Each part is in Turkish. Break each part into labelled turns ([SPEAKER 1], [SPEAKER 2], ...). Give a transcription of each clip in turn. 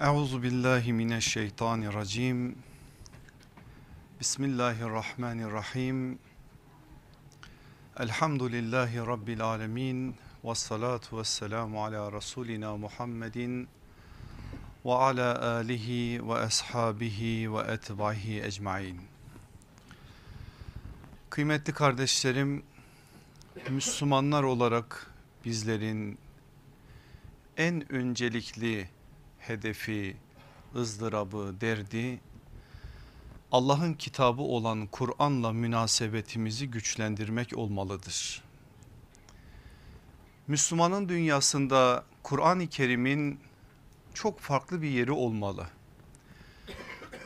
[SPEAKER 1] Euzu billahi mineşşeytanirracim. Bismillahirrahmanirrahim. Elhamdülillahi rabbil alamin ve salatu vesselamu ala rasulina Muhammedin ve ala alihi ve ashabihi ve etbahi ecmaîn. Kıymetli kardeşlerim, Müslümanlar olarak bizlerin en öncelikli hedefi, ızdırabı, derdi Allah'ın kitabı olan Kur'an'la münasebetimizi güçlendirmek olmalıdır. Müslümanın dünyasında Kur'an-ı Kerim'in çok farklı bir yeri olmalı.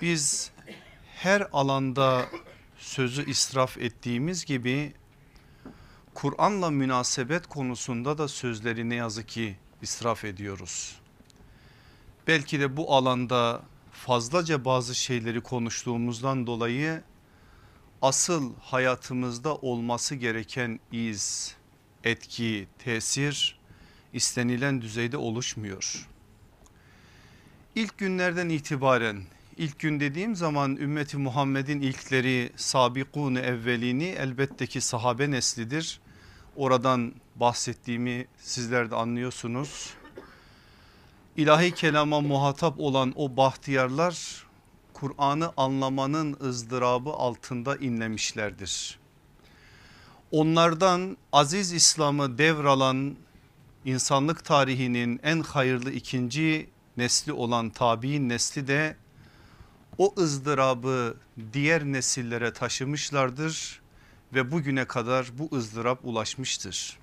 [SPEAKER 1] Biz her alanda sözü israf ettiğimiz gibi Kur'an'la münasebet konusunda da sözleri ne yazık ki israf ediyoruz. Belki de bu alanda fazlaca bazı şeyleri konuştuğumuzdan dolayı asıl hayatımızda olması gereken iz, etki, tesir istenilen düzeyde oluşmuyor. İlk günlerden itibaren ilk gün dediğim zaman ümmeti Muhammed'in ilkleri sabikun evvelini elbette ki sahabe neslidir. Oradan bahsettiğimi sizler de anlıyorsunuz ilahi kelama muhatap olan o bahtiyarlar Kur'an'ı anlamanın ızdırabı altında inlemişlerdir. Onlardan aziz İslam'ı devralan insanlık tarihinin en hayırlı ikinci nesli olan tabi'in nesli de o ızdırabı diğer nesillere taşımışlardır ve bugüne kadar bu ızdırap ulaşmıştır.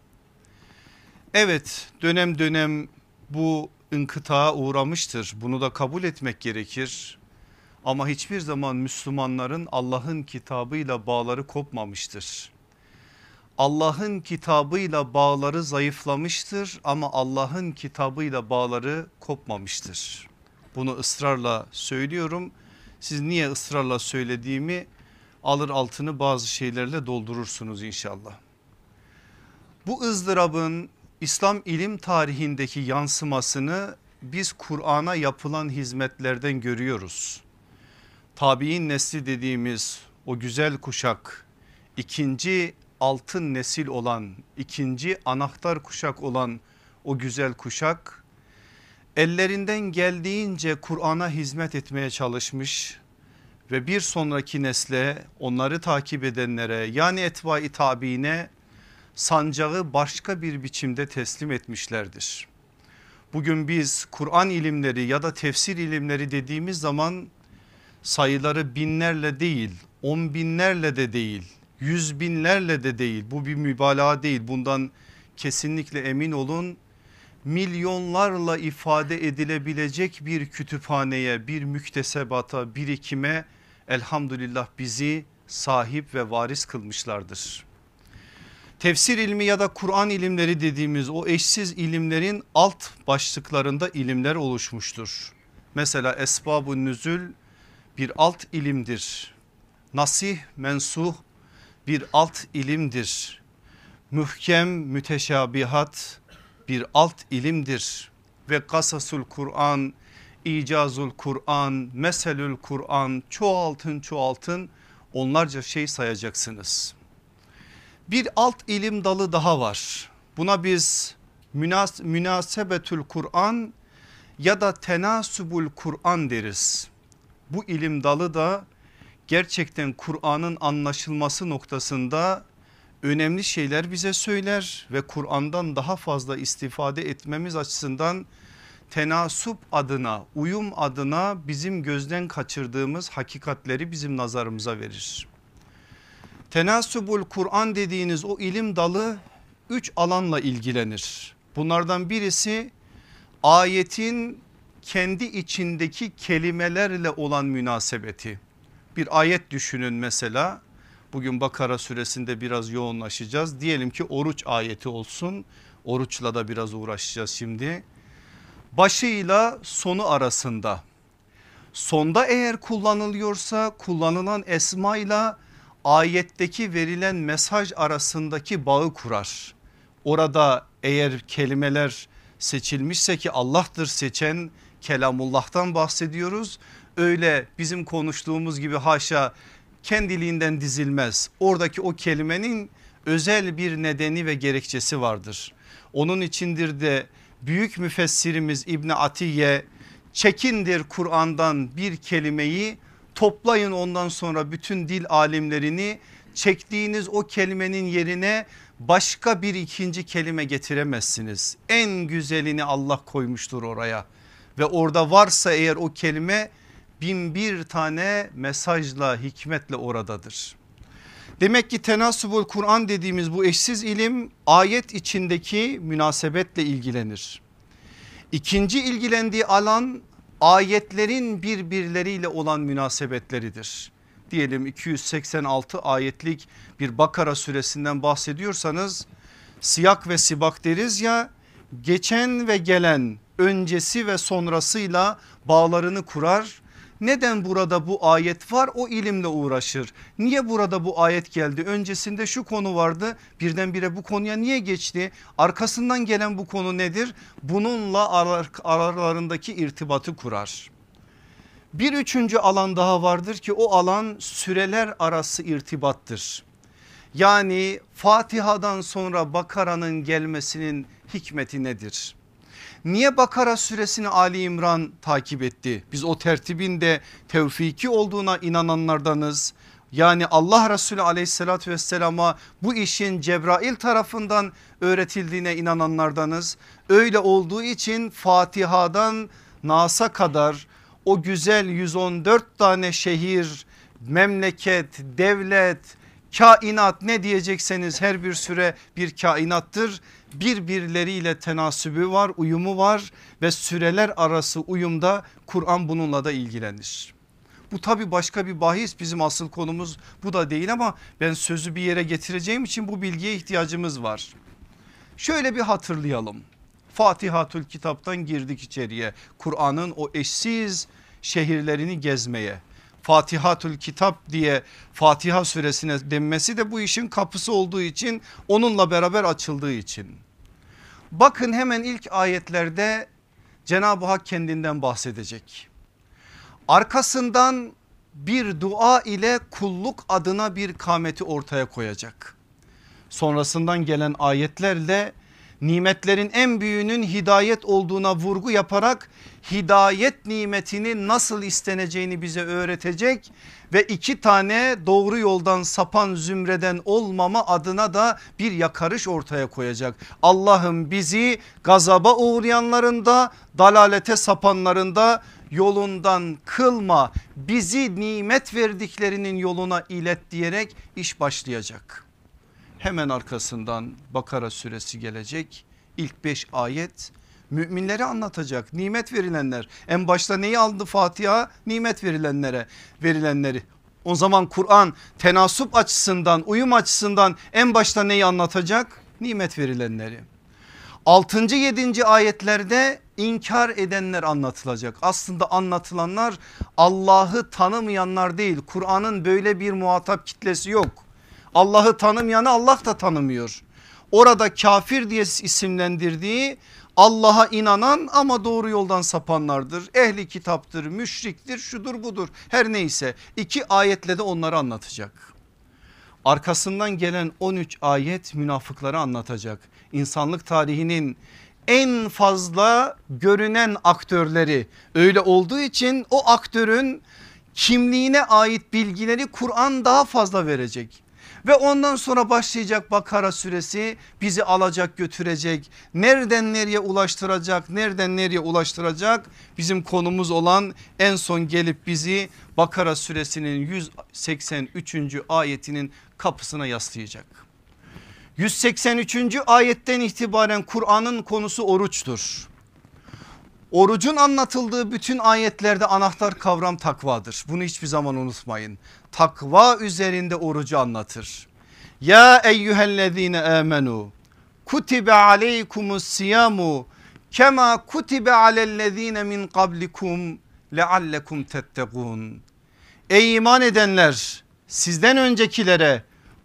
[SPEAKER 1] Evet dönem dönem bu inkıtağa uğramıştır. Bunu da kabul etmek gerekir. Ama hiçbir zaman Müslümanların Allah'ın kitabıyla bağları kopmamıştır. Allah'ın kitabıyla bağları zayıflamıştır ama Allah'ın kitabıyla bağları kopmamıştır. Bunu ısrarla söylüyorum. Siz niye ısrarla söylediğimi alır altını bazı şeylerle doldurursunuz inşallah. Bu ızdırabın İslam ilim tarihindeki yansımasını biz Kur'an'a yapılan hizmetlerden görüyoruz. Tabi'in nesli dediğimiz o güzel kuşak ikinci altın nesil olan ikinci anahtar kuşak olan o güzel kuşak ellerinden geldiğince Kur'an'a hizmet etmeye çalışmış ve bir sonraki nesle onları takip edenlere yani etbai tabiine sancağı başka bir biçimde teslim etmişlerdir. Bugün biz Kur'an ilimleri ya da tefsir ilimleri dediğimiz zaman sayıları binlerle değil on binlerle de değil yüz binlerle de değil bu bir mübalağa değil bundan kesinlikle emin olun milyonlarla ifade edilebilecek bir kütüphaneye bir müktesebata birikime elhamdülillah bizi sahip ve varis kılmışlardır. Tefsir ilmi ya da Kur'an ilimleri dediğimiz o eşsiz ilimlerin alt başlıklarında ilimler oluşmuştur. Mesela esbab-ı nüzül bir alt ilimdir. Nasih mensuh bir alt ilimdir. Mühkem müteşabihat bir alt ilimdir. Ve kasasul Kur'an, icazul Kur'an, meselül Kur'an çoğaltın çoğaltın onlarca şey sayacaksınız. Bir alt ilim dalı daha var. Buna biz münas münasebetül Kur'an ya da tenasubul Kur'an deriz. Bu ilim dalı da gerçekten Kur'an'ın anlaşılması noktasında önemli şeyler bize söyler ve Kur'an'dan daha fazla istifade etmemiz açısından tenasup adına uyum adına bizim gözden kaçırdığımız hakikatleri bizim nazarımıza verir. Tenasubul Kur'an dediğiniz o ilim dalı üç alanla ilgilenir. Bunlardan birisi ayetin kendi içindeki kelimelerle olan münasebeti. Bir ayet düşünün mesela bugün Bakara suresinde biraz yoğunlaşacağız. Diyelim ki oruç ayeti olsun oruçla da biraz uğraşacağız şimdi. Başıyla sonu arasında sonda eğer kullanılıyorsa kullanılan esmayla ayetteki verilen mesaj arasındaki bağı kurar. Orada eğer kelimeler seçilmişse ki Allah'tır seçen Kelamullah'tan bahsediyoruz. Öyle bizim konuştuğumuz gibi haşa kendiliğinden dizilmez. Oradaki o kelimenin özel bir nedeni ve gerekçesi vardır. Onun içindir de büyük müfessirimiz İbni Atiye çekindir Kur'an'dan bir kelimeyi toplayın ondan sonra bütün dil alimlerini çektiğiniz o kelimenin yerine başka bir ikinci kelime getiremezsiniz. En güzelini Allah koymuştur oraya ve orada varsa eğer o kelime bin bir tane mesajla hikmetle oradadır. Demek ki tenasubul Kur'an dediğimiz bu eşsiz ilim ayet içindeki münasebetle ilgilenir. İkinci ilgilendiği alan ayetlerin birbirleriyle olan münasebetleridir. Diyelim 286 ayetlik bir Bakara suresinden bahsediyorsanız siyak ve sibak deriz ya geçen ve gelen öncesi ve sonrasıyla bağlarını kurar neden burada bu ayet var o ilimle uğraşır. Niye burada bu ayet geldi? Öncesinde şu konu vardı birdenbire bu konuya niye geçti? Arkasından gelen bu konu nedir? Bununla aralarındaki irtibatı kurar. Bir üçüncü alan daha vardır ki o alan süreler arası irtibattır. Yani Fatiha'dan sonra Bakara'nın gelmesinin hikmeti nedir? Niye Bakara suresini Ali İmran takip etti? Biz o tertibin de tevfiki olduğuna inananlardanız. Yani Allah Resulü aleyhissalatü vesselama bu işin Cebrail tarafından öğretildiğine inananlardanız. Öyle olduğu için Fatiha'dan Nas'a kadar o güzel 114 tane şehir, memleket, devlet, kainat ne diyecekseniz her bir süre bir kainattır birbirleriyle tenasübü var uyumu var ve süreler arası uyumda Kur'an bununla da ilgilenir. Bu tabi başka bir bahis bizim asıl konumuz bu da değil ama ben sözü bir yere getireceğim için bu bilgiye ihtiyacımız var. Şöyle bir hatırlayalım. Fatihatül kitaptan girdik içeriye Kur'an'ın o eşsiz şehirlerini gezmeye. Fatihatül kitap diye Fatiha suresine denmesi de bu işin kapısı olduğu için onunla beraber açıldığı için. Bakın hemen ilk ayetlerde Cenab-ı Hak kendinden bahsedecek. Arkasından bir dua ile kulluk adına bir kameti ortaya koyacak. Sonrasından gelen ayetlerle nimetlerin en büyüğünün hidayet olduğuna vurgu yaparak hidayet nimetini nasıl isteneceğini bize öğretecek ve iki tane doğru yoldan sapan zümreden olmama adına da bir yakarış ortaya koyacak. Allah'ım bizi gazaba uğrayanlarında dalalete sapanlarında yolundan kılma bizi nimet verdiklerinin yoluna ilet diyerek iş başlayacak. Hemen arkasından Bakara suresi gelecek ilk beş ayet müminleri anlatacak nimet verilenler en başta neyi aldı Fatiha nimet verilenlere verilenleri o zaman Kur'an tenasup açısından uyum açısından en başta neyi anlatacak nimet verilenleri 6. 7. ayetlerde inkar edenler anlatılacak. Aslında anlatılanlar Allah'ı tanımayanlar değil. Kur'an'ın böyle bir muhatap kitlesi yok. Allah'ı tanımayanı Allah da tanımıyor. Orada kafir diye isimlendirdiği Allah'a inanan ama doğru yoldan sapanlardır. Ehli kitaptır, müşriktir, şudur budur her neyse. iki ayetle de onları anlatacak. Arkasından gelen 13 ayet münafıkları anlatacak. İnsanlık tarihinin en fazla görünen aktörleri öyle olduğu için o aktörün kimliğine ait bilgileri Kur'an daha fazla verecek. Ve ondan sonra başlayacak Bakara suresi bizi alacak götürecek. Nereden nereye ulaştıracak nereden nereye ulaştıracak bizim konumuz olan en son gelip bizi Bakara suresinin 183. ayetinin kapısına yaslayacak. 183. ayetten itibaren Kur'an'ın konusu oruçtur. Orucun anlatıldığı bütün ayetlerde anahtar kavram takvadır. Bunu hiçbir zaman unutmayın. Takva üzerinde orucu anlatır. Ya eyyühellezine amenu kutibe aleykumus siyamu kema kutibe alellezine min kablikum leallekum tettegun. Ey iman edenler sizden öncekilere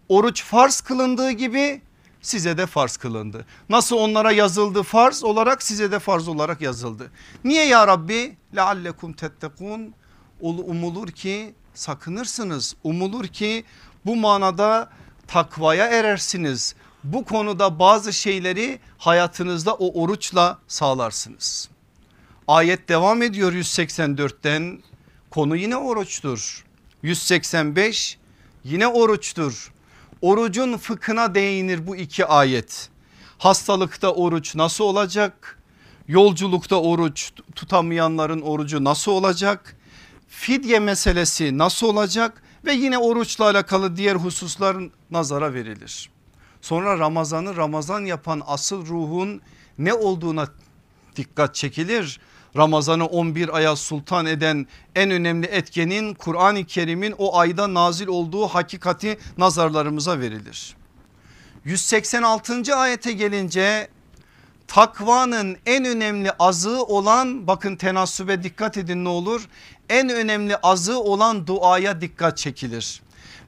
[SPEAKER 1] oruç farz kılındığı gibi size de farz kılındı. Nasıl onlara yazıldı farz olarak size de farz olarak yazıldı. Niye ya Rabbi? Leallekum tettekun umulur ki sakınırsınız. Umulur ki bu manada takvaya erersiniz. Bu konuda bazı şeyleri hayatınızda o oruçla sağlarsınız. Ayet devam ediyor 184'ten konu yine oruçtur. 185 yine oruçtur. Orucun fıkhına değinir bu iki ayet. Hastalıkta oruç nasıl olacak? Yolculukta oruç tutamayanların orucu nasıl olacak? Fidye meselesi nasıl olacak? Ve yine oruçla alakalı diğer hususlar nazara verilir. Sonra Ramazan'ı Ramazan yapan asıl ruhun ne olduğuna dikkat çekilir. Ramazan'ı 11 aya sultan eden en önemli etkenin Kur'an-ı Kerim'in o ayda nazil olduğu hakikati nazarlarımıza verilir. 186. ayete gelince takvanın en önemli azığı olan bakın tenassübe dikkat edin ne olur en önemli azığı olan duaya dikkat çekilir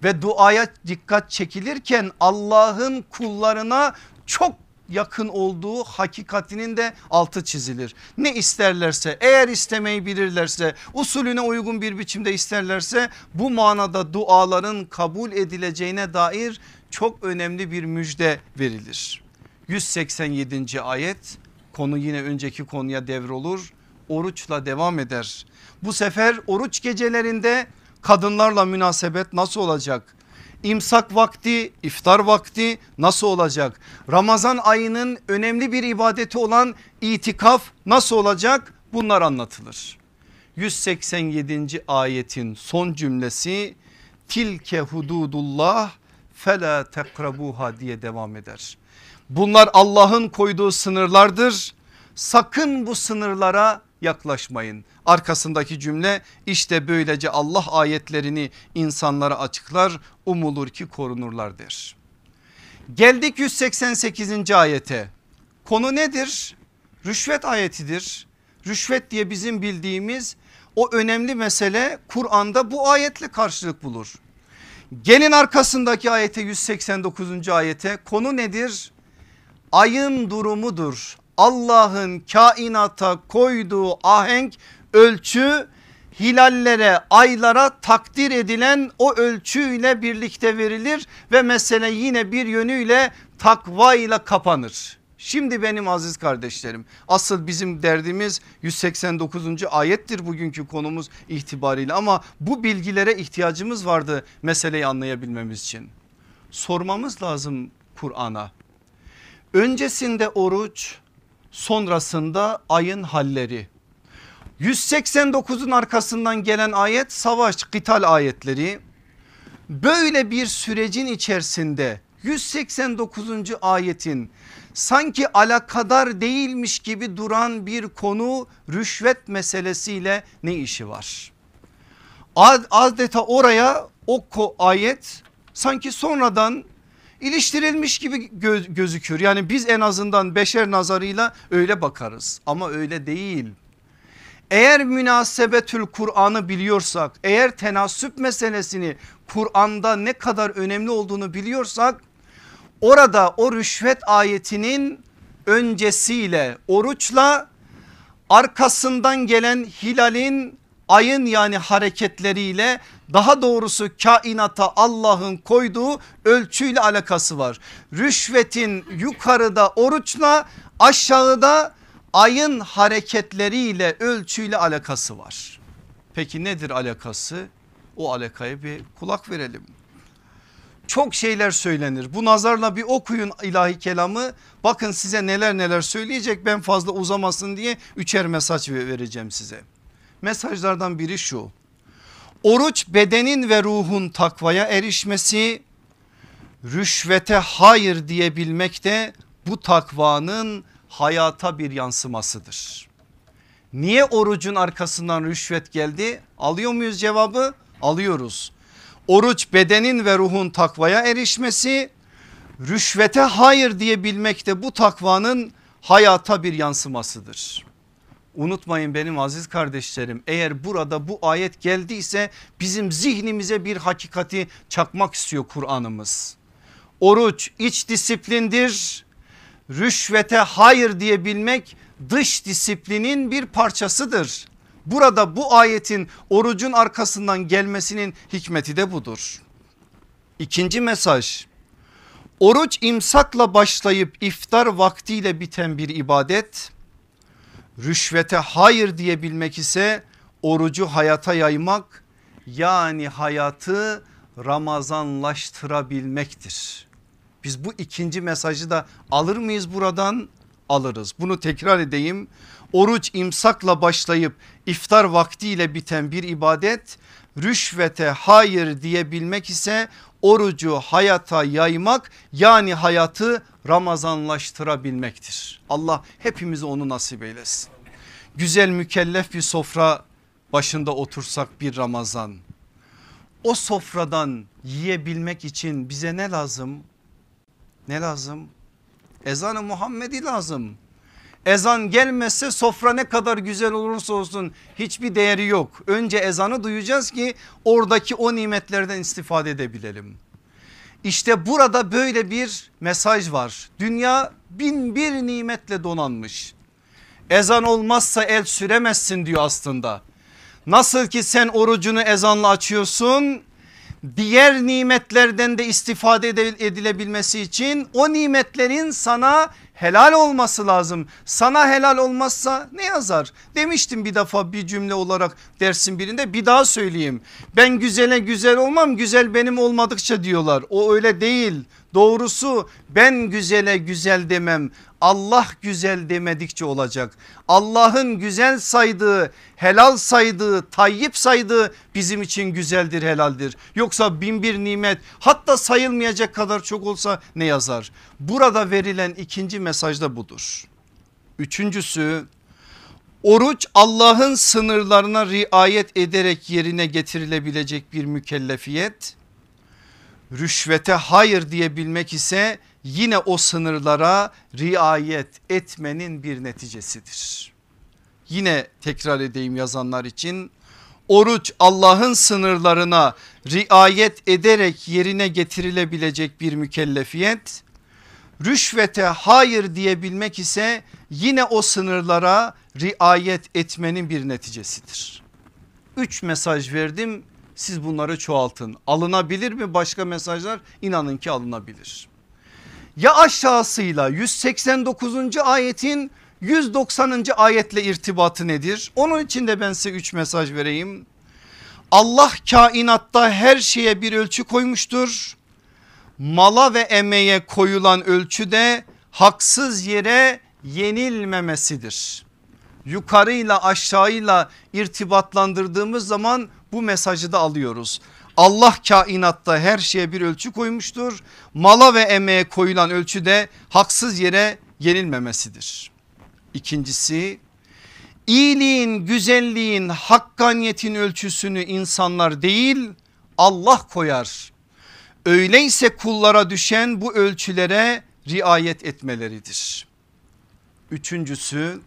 [SPEAKER 1] ve duaya dikkat çekilirken Allah'ın kullarına çok yakın olduğu hakikatinin de altı çizilir. Ne isterlerse eğer istemeyi bilirlerse usulüne uygun bir biçimde isterlerse bu manada duaların kabul edileceğine dair çok önemli bir müjde verilir. 187. ayet konu yine önceki konuya devrolur oruçla devam eder. Bu sefer oruç gecelerinde kadınlarla münasebet nasıl olacak? İmsak vakti, iftar vakti nasıl olacak? Ramazan ayının önemli bir ibadeti olan itikaf nasıl olacak? Bunlar anlatılır. 187. ayetin son cümlesi tilke hududullah fela tekrabuha diye devam eder. Bunlar Allah'ın koyduğu sınırlardır. Sakın bu sınırlara yaklaşmayın. Arkasındaki cümle işte böylece Allah ayetlerini insanlara açıklar umulur ki korunurlar der. Geldik 188. ayete. Konu nedir? Rüşvet ayetidir. Rüşvet diye bizim bildiğimiz o önemli mesele Kur'an'da bu ayetle karşılık bulur. Gelin arkasındaki ayete 189. ayete konu nedir? Ayın durumudur. Allah'ın kainata koyduğu ahenk ölçü hilallere aylara takdir edilen o ölçüyle birlikte verilir ve mesele yine bir yönüyle takva ile kapanır. Şimdi benim aziz kardeşlerim asıl bizim derdimiz 189. ayettir bugünkü konumuz itibariyle ama bu bilgilere ihtiyacımız vardı meseleyi anlayabilmemiz için. Sormamız lazım Kur'an'a. Öncesinde oruç sonrasında ayın halleri. 189'un arkasından gelen ayet savaş kıtal ayetleri. Böyle bir sürecin içerisinde 189. ayetin sanki alakadar değilmiş gibi duran bir konu rüşvet meselesiyle ne işi var? Adeta oraya o ayet sanki sonradan iliştirilmiş gibi gö gözükür. Yani biz en azından beşer nazarıyla öyle bakarız ama öyle değil. Eğer münasebetül Kur'an'ı biliyorsak eğer tenasüp meselesini Kur'an'da ne kadar önemli olduğunu biliyorsak orada o rüşvet ayetinin öncesiyle oruçla arkasından gelen hilalin ayın yani hareketleriyle daha doğrusu kainata Allah'ın koyduğu ölçüyle alakası var. Rüşvetin yukarıda oruçla aşağıda ayın hareketleriyle ölçüyle alakası var. Peki nedir alakası? O alakaya bir kulak verelim. Çok şeyler söylenir. Bu nazarla bir okuyun ilahi kelamı. Bakın size neler neler söyleyecek. Ben fazla uzamasın diye üçer mesaj vereceğim size. Mesajlardan biri şu. Oruç bedenin ve ruhun takvaya erişmesi, rüşvete hayır diyebilmek de bu takvanın hayata bir yansımasıdır. Niye orucun arkasından rüşvet geldi? Alıyor muyuz cevabı? Alıyoruz. Oruç bedenin ve ruhun takvaya erişmesi, rüşvete hayır diyebilmek de bu takvanın hayata bir yansımasıdır. Unutmayın benim aziz kardeşlerim eğer burada bu ayet geldiyse bizim zihnimize bir hakikati çakmak istiyor Kur'an'ımız. Oruç iç disiplindir. Rüşvete hayır diyebilmek dış disiplinin bir parçasıdır. Burada bu ayetin orucun arkasından gelmesinin hikmeti de budur. İkinci mesaj oruç imsakla başlayıp iftar vaktiyle biten bir ibadet. Rüşvete hayır diyebilmek ise orucu hayata yaymak yani hayatı Ramazanlaştırabilmektir. Biz bu ikinci mesajı da alır mıyız buradan? Alırız. Bunu tekrar edeyim. Oruç imsakla başlayıp iftar vaktiyle biten bir ibadet. Rüşvete hayır diyebilmek ise orucu hayata yaymak yani hayatı Ramazanlaştırabilmektir. Allah hepimize onu nasip eylesin. Güzel mükellef bir sofra başında otursak bir Ramazan. O sofradan yiyebilmek için bize ne lazım? Ne lazım? Ezanı Muhammed'i lazım. Ezan gelmezse sofra ne kadar güzel olursa olsun hiçbir değeri yok. Önce ezanı duyacağız ki oradaki o nimetlerden istifade edebilelim. İşte burada böyle bir mesaj var. Dünya bin bir nimetle donanmış. Ezan olmazsa el süremezsin diyor aslında. Nasıl ki sen orucunu ezanla açıyorsun diğer nimetlerden de istifade edilebilmesi için o nimetlerin sana helal olması lazım. Sana helal olmazsa ne yazar? Demiştim bir defa bir cümle olarak dersin birinde bir daha söyleyeyim. Ben güzele güzel olmam güzel benim olmadıkça diyorlar. O öyle değil. Doğrusu ben güzele güzel demem Allah güzel demedikçe olacak. Allah'ın güzel saydığı, helal saydığı, tayyip saydığı bizim için güzeldir, helaldir. Yoksa bin bir nimet hatta sayılmayacak kadar çok olsa ne yazar? Burada verilen ikinci mesaj da budur. Üçüncüsü oruç Allah'ın sınırlarına riayet ederek yerine getirilebilecek bir mükellefiyet. Rüşvete hayır diyebilmek ise yine o sınırlara riayet etmenin bir neticesidir. Yine tekrar edeyim yazanlar için oruç Allah'ın sınırlarına riayet ederek yerine getirilebilecek bir mükellefiyet. Rüşvete hayır diyebilmek ise yine o sınırlara riayet etmenin bir neticesidir. Üç mesaj verdim siz bunları çoğaltın. Alınabilir mi başka mesajlar? İnanın ki alınabilir ya aşağısıyla 189. ayetin 190. ayetle irtibatı nedir? Onun için de ben size 3 mesaj vereyim. Allah kainatta her şeye bir ölçü koymuştur. Mala ve emeğe koyulan ölçü de haksız yere yenilmemesidir. Yukarıyla aşağıyla irtibatlandırdığımız zaman bu mesajı da alıyoruz. Allah kainatta her şeye bir ölçü koymuştur. Mala ve emeğe koyulan ölçü de haksız yere yenilmemesidir. İkincisi iyiliğin, güzelliğin, hakkaniyetin ölçüsünü insanlar değil Allah koyar. Öyleyse kullara düşen bu ölçülere riayet etmeleridir. Üçüncüsü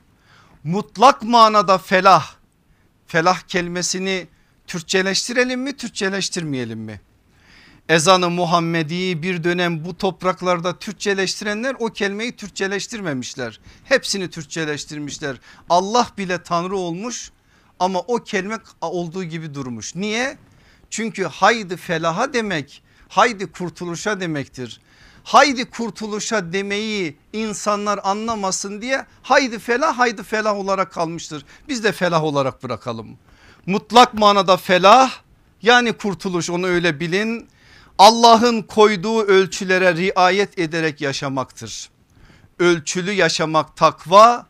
[SPEAKER 1] mutlak manada felah. Felah kelimesini Türkçeleştirelim mi Türkçeleştirmeyelim mi? Ezanı Muhammedi bir dönem bu topraklarda Türkçeleştirenler o kelimeyi Türkçeleştirmemişler. Hepsini Türkçeleştirmişler. Allah bile Tanrı olmuş ama o kelime olduğu gibi durmuş. Niye? Çünkü haydi felaha demek haydi kurtuluşa demektir. Haydi kurtuluşa demeyi insanlar anlamasın diye haydi felah haydi felah olarak kalmıştır. Biz de felah olarak bırakalım mutlak manada felah yani kurtuluş onu öyle bilin. Allah'ın koyduğu ölçülere riayet ederek yaşamaktır. Ölçülü yaşamak takva,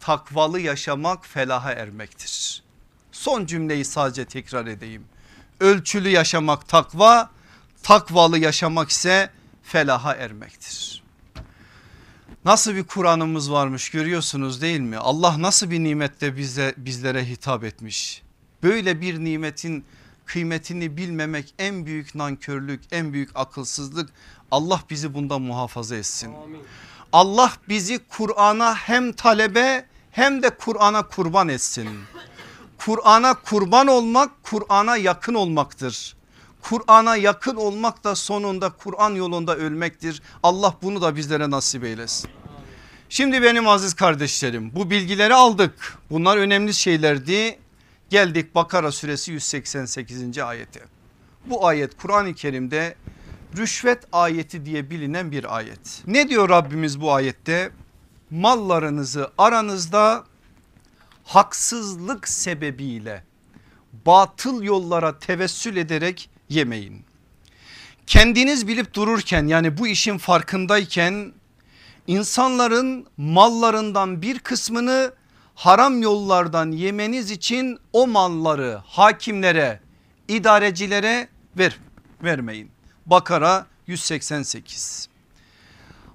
[SPEAKER 1] takvalı yaşamak felaha ermektir. Son cümleyi sadece tekrar edeyim. Ölçülü yaşamak takva, takvalı yaşamak ise felaha ermektir. Nasıl bir Kur'an'ımız varmış görüyorsunuz değil mi? Allah nasıl bir nimette bize, bizlere hitap etmiş. Böyle bir nimetin kıymetini bilmemek en büyük nankörlük, en büyük akılsızlık. Allah bizi bundan muhafaza etsin. Amin. Allah bizi Kur'an'a hem talebe hem de Kur'an'a kurban etsin. Kur'an'a kurban olmak Kur'an'a yakın olmaktır. Kur'an'a yakın olmak da sonunda Kur'an yolunda ölmektir. Allah bunu da bizlere nasip eylesin. Şimdi benim aziz kardeşlerim bu bilgileri aldık. Bunlar önemli şeylerdi. Geldik Bakara suresi 188. ayete. Bu ayet Kur'an-ı Kerim'de rüşvet ayeti diye bilinen bir ayet. Ne diyor Rabbimiz bu ayette? Mallarınızı aranızda haksızlık sebebiyle batıl yollara tevessül ederek yemeyin. Kendiniz bilip dururken yani bu işin farkındayken insanların mallarından bir kısmını haram yollardan yemeniz için o malları hakimlere, idarecilere ver, vermeyin. Bakara 188.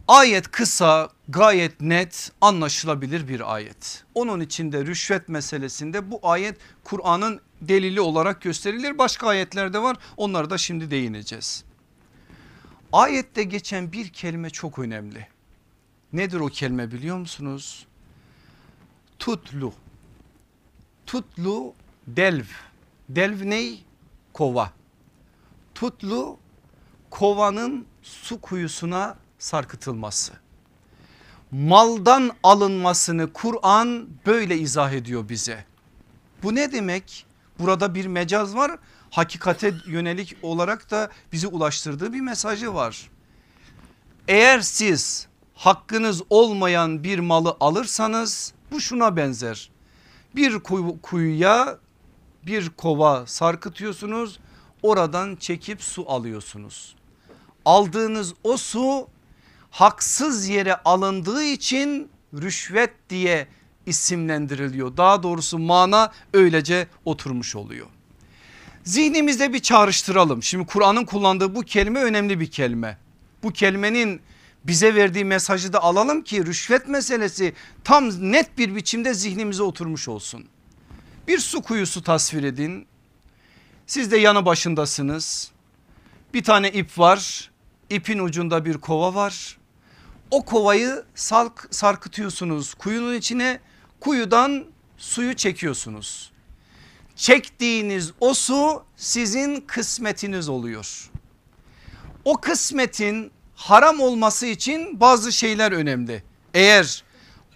[SPEAKER 1] Ayet kısa gayet net anlaşılabilir bir ayet. Onun içinde rüşvet meselesinde bu ayet Kur'an'ın delili olarak gösterilir. Başka ayetler de var onlara da şimdi değineceğiz. Ayette geçen bir kelime çok önemli. Nedir o kelime biliyor musunuz? Tutlu. Tutlu delv. Delv ney? Kova. Tutlu kovanın su kuyusuna sarkıtılması. Maldan alınmasını Kur'an böyle izah ediyor bize. Bu ne demek? Burada bir mecaz var. Hakikate yönelik olarak da bizi ulaştırdığı bir mesajı var. Eğer siz hakkınız olmayan bir malı alırsanız bu şuna benzer. Bir kuyuya bir kova sarkıtıyorsunuz oradan çekip su alıyorsunuz. Aldığınız o su haksız yere alındığı için rüşvet diye isimlendiriliyor. Daha doğrusu mana öylece oturmuş oluyor. Zihnimizde bir çağrıştıralım. Şimdi Kur'an'ın kullandığı bu kelime önemli bir kelime. Bu kelimenin bize verdiği mesajı da alalım ki rüşvet meselesi tam net bir biçimde zihnimize oturmuş olsun. Bir su kuyusu tasvir edin. Siz de yanı başındasınız. Bir tane ip var. İpin ucunda bir kova var. O kovayı salk, sarkıtıyorsunuz kuyunun içine. Kuyudan suyu çekiyorsunuz. Çektiğiniz o su sizin kısmetiniz oluyor. O kısmetin haram olması için bazı şeyler önemli. Eğer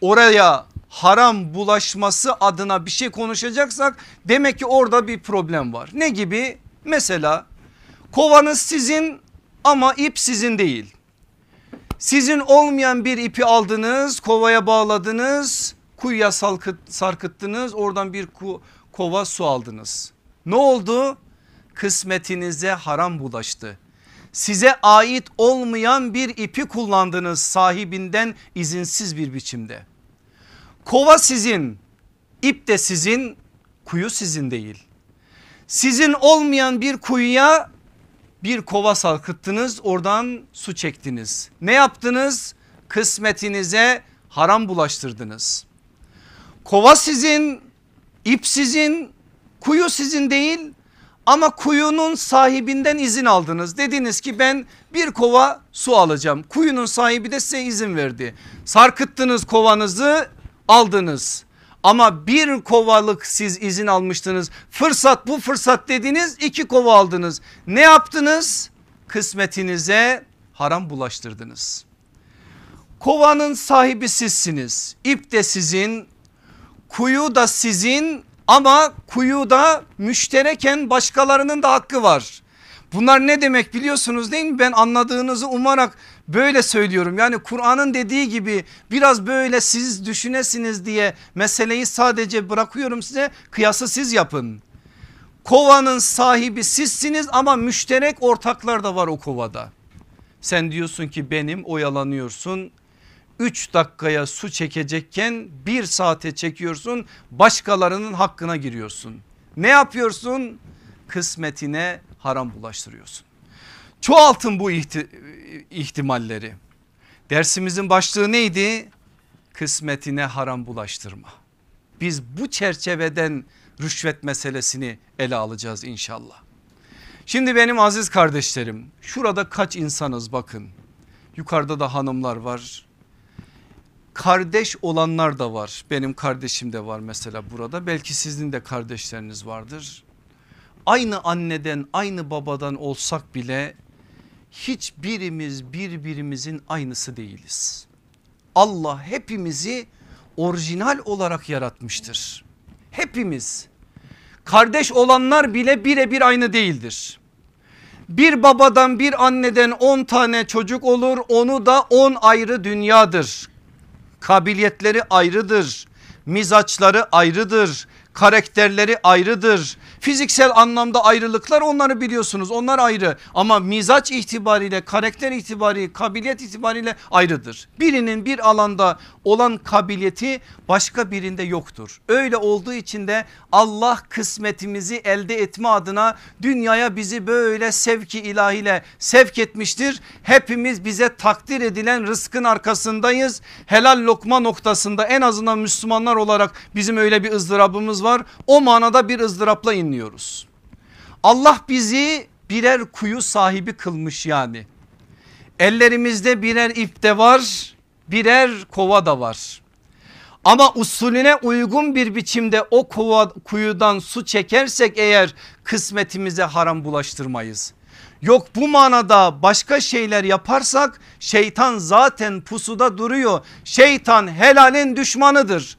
[SPEAKER 1] oraya haram bulaşması adına bir şey konuşacaksak demek ki orada bir problem var. Ne gibi? Mesela kovanız sizin ama ip sizin değil. Sizin olmayan bir ipi aldınız kovaya bağladınız kuyuya sarkıttınız oradan bir ku, kova su aldınız. Ne oldu? Kısmetinize haram bulaştı size ait olmayan bir ipi kullandınız sahibinden izinsiz bir biçimde. Kova sizin, ip de sizin, kuyu sizin değil. Sizin olmayan bir kuyuya bir kova salkıttınız oradan su çektiniz. Ne yaptınız? Kısmetinize haram bulaştırdınız. Kova sizin, ip sizin, kuyu sizin değil ama kuyunun sahibinden izin aldınız. Dediniz ki ben bir kova su alacağım. Kuyunun sahibi de size izin verdi. Sarkıttınız kovanızı aldınız. Ama bir kovalık siz izin almıştınız. Fırsat bu fırsat dediniz iki kova aldınız. Ne yaptınız? Kısmetinize haram bulaştırdınız. Kovanın sahibi sizsiniz. İp de sizin, kuyu da sizin ama kuyuda müştereken başkalarının da hakkı var. Bunlar ne demek biliyorsunuz değil mi? Ben anladığınızı umarak böyle söylüyorum. Yani Kur'an'ın dediği gibi biraz böyle siz düşünesiniz diye meseleyi sadece bırakıyorum size kıyası siz yapın. Kovanın sahibi sizsiniz ama müşterek ortaklar da var o kovada. Sen diyorsun ki benim oyalanıyorsun 3 dakikaya su çekecekken 1 saate çekiyorsun başkalarının hakkına giriyorsun. Ne yapıyorsun? Kısmetine haram bulaştırıyorsun. Çoğaltın bu ihti ihtimalleri. Dersimizin başlığı neydi? Kısmetine haram bulaştırma. Biz bu çerçeveden rüşvet meselesini ele alacağız inşallah. Şimdi benim aziz kardeşlerim şurada kaç insanız bakın. Yukarıda da hanımlar var kardeş olanlar da var. Benim kardeşim de var mesela burada. Belki sizin de kardeşleriniz vardır. aynı anneden aynı babadan olsak bile hiçbirimiz birbirimizin aynısı değiliz. Allah hepimizi orijinal olarak yaratmıştır. Hepimiz kardeş olanlar bile birebir aynı değildir. Bir babadan bir anneden 10 tane çocuk olur onu da 10 ayrı dünyadır. Kabiliyetleri ayrıdır, mizaçları ayrıdır, karakterleri ayrıdır. Fiziksel anlamda ayrılıklar onları biliyorsunuz onlar ayrı ama mizaç itibariyle karakter itibariyle kabiliyet itibariyle ayrıdır. Birinin bir alanda olan kabiliyeti başka birinde yoktur. Öyle olduğu için de Allah kısmetimizi elde etme adına dünyaya bizi böyle sevki ilahiyle sevk etmiştir. Hepimiz bize takdir edilen rızkın arkasındayız. Helal lokma noktasında en azından Müslümanlar olarak bizim öyle bir ızdırabımız var. O manada bir ızdırapla inliyoruz. Allah bizi birer kuyu sahibi kılmış yani. Ellerimizde birer ip de var birer kova da var. Ama usulüne uygun bir biçimde o kova, kuyudan su çekersek eğer kısmetimize haram bulaştırmayız. Yok bu manada başka şeyler yaparsak şeytan zaten pusuda duruyor. Şeytan helalin düşmanıdır.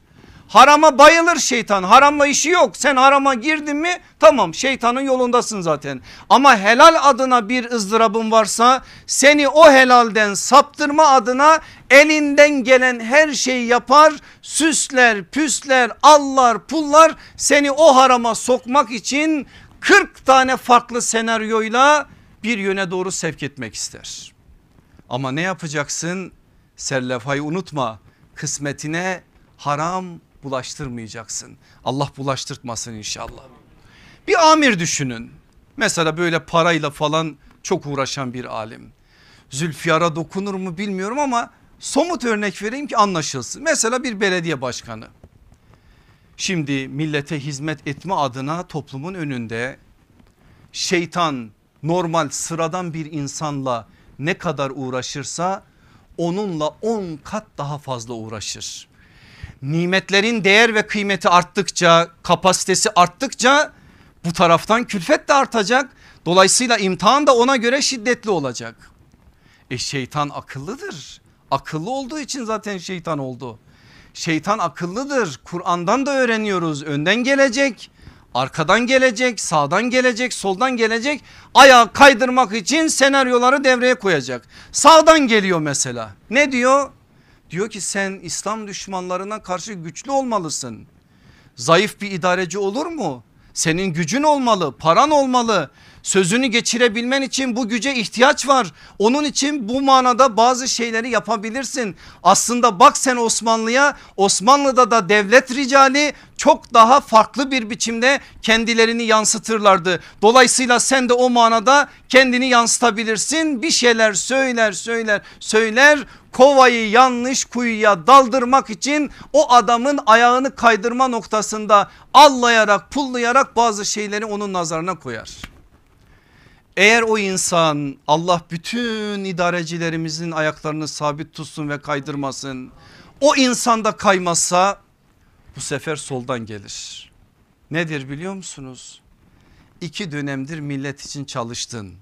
[SPEAKER 1] Harama bayılır şeytan haramla işi yok sen harama girdin mi tamam şeytanın yolundasın zaten. Ama helal adına bir ızdırabın varsa seni o helalden saptırma adına elinden gelen her şeyi yapar süsler püsler allar pullar seni o harama sokmak için 40 tane farklı senaryoyla bir yöne doğru sevk etmek ister. Ama ne yapacaksın? Serlefayı unutma kısmetine haram bulaştırmayacaksın. Allah bulaştırtmasın inşallah. Bir amir düşünün. Mesela böyle parayla falan çok uğraşan bir alim. Zülfiyar'a dokunur mu bilmiyorum ama somut örnek vereyim ki anlaşılsın. Mesela bir belediye başkanı. Şimdi millete hizmet etme adına toplumun önünde şeytan normal sıradan bir insanla ne kadar uğraşırsa onunla 10 kat daha fazla uğraşır nimetlerin değer ve kıymeti arttıkça kapasitesi arttıkça bu taraftan külfet de artacak. Dolayısıyla imtihan da ona göre şiddetli olacak. E şeytan akıllıdır. Akıllı olduğu için zaten şeytan oldu. Şeytan akıllıdır. Kur'an'dan da öğreniyoruz. Önden gelecek, arkadan gelecek, sağdan gelecek, soldan gelecek. Ayağı kaydırmak için senaryoları devreye koyacak. Sağdan geliyor mesela. Ne diyor? Diyor ki sen İslam düşmanlarına karşı güçlü olmalısın. Zayıf bir idareci olur mu? Senin gücün olmalı, paran olmalı. Sözünü geçirebilmen için bu güce ihtiyaç var. Onun için bu manada bazı şeyleri yapabilirsin. Aslında bak sen Osmanlı'ya Osmanlı'da da devlet ricali çok daha farklı bir biçimde kendilerini yansıtırlardı. Dolayısıyla sen de o manada kendini yansıtabilirsin. Bir şeyler söyler söyler söyler kovayı yanlış kuyuya daldırmak için o adamın ayağını kaydırma noktasında allayarak pullayarak bazı şeyleri onun nazarına koyar. Eğer o insan Allah bütün idarecilerimizin ayaklarını sabit tutsun ve kaydırmasın. O insanda kaymazsa bu sefer soldan gelir. Nedir biliyor musunuz? İki dönemdir millet için çalıştın.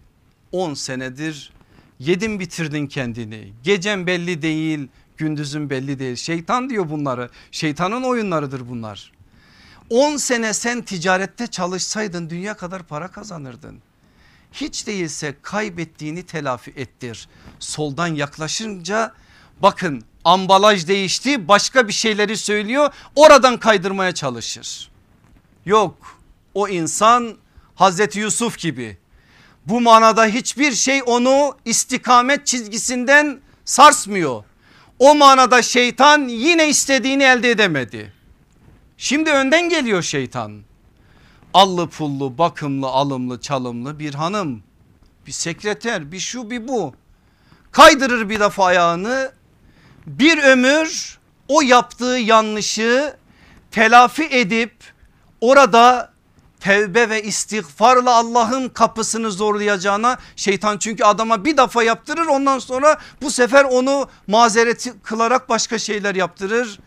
[SPEAKER 1] 10 senedir yedin bitirdin kendini. Gecen belli değil gündüzün belli değil. Şeytan diyor bunları. Şeytanın oyunlarıdır bunlar. 10 sene sen ticarette çalışsaydın dünya kadar para kazanırdın. Hiç değilse kaybettiğini telafi ettir. Soldan yaklaşınca bakın ambalaj değişti başka bir şeyleri söylüyor oradan kaydırmaya çalışır. Yok o insan Hazreti Yusuf gibi bu manada hiçbir şey onu istikamet çizgisinden sarsmıyor. O manada şeytan yine istediğini elde edemedi. Şimdi önden geliyor şeytan. Allı pullu bakımlı alımlı çalımlı bir hanım bir sekreter bir şu bir bu kaydırır bir defa ayağını bir ömür o yaptığı yanlışı telafi edip orada tevbe ve istiğfarla Allah'ın kapısını zorlayacağına şeytan çünkü adama bir defa yaptırır ondan sonra bu sefer onu mazereti kılarak başka şeyler yaptırır.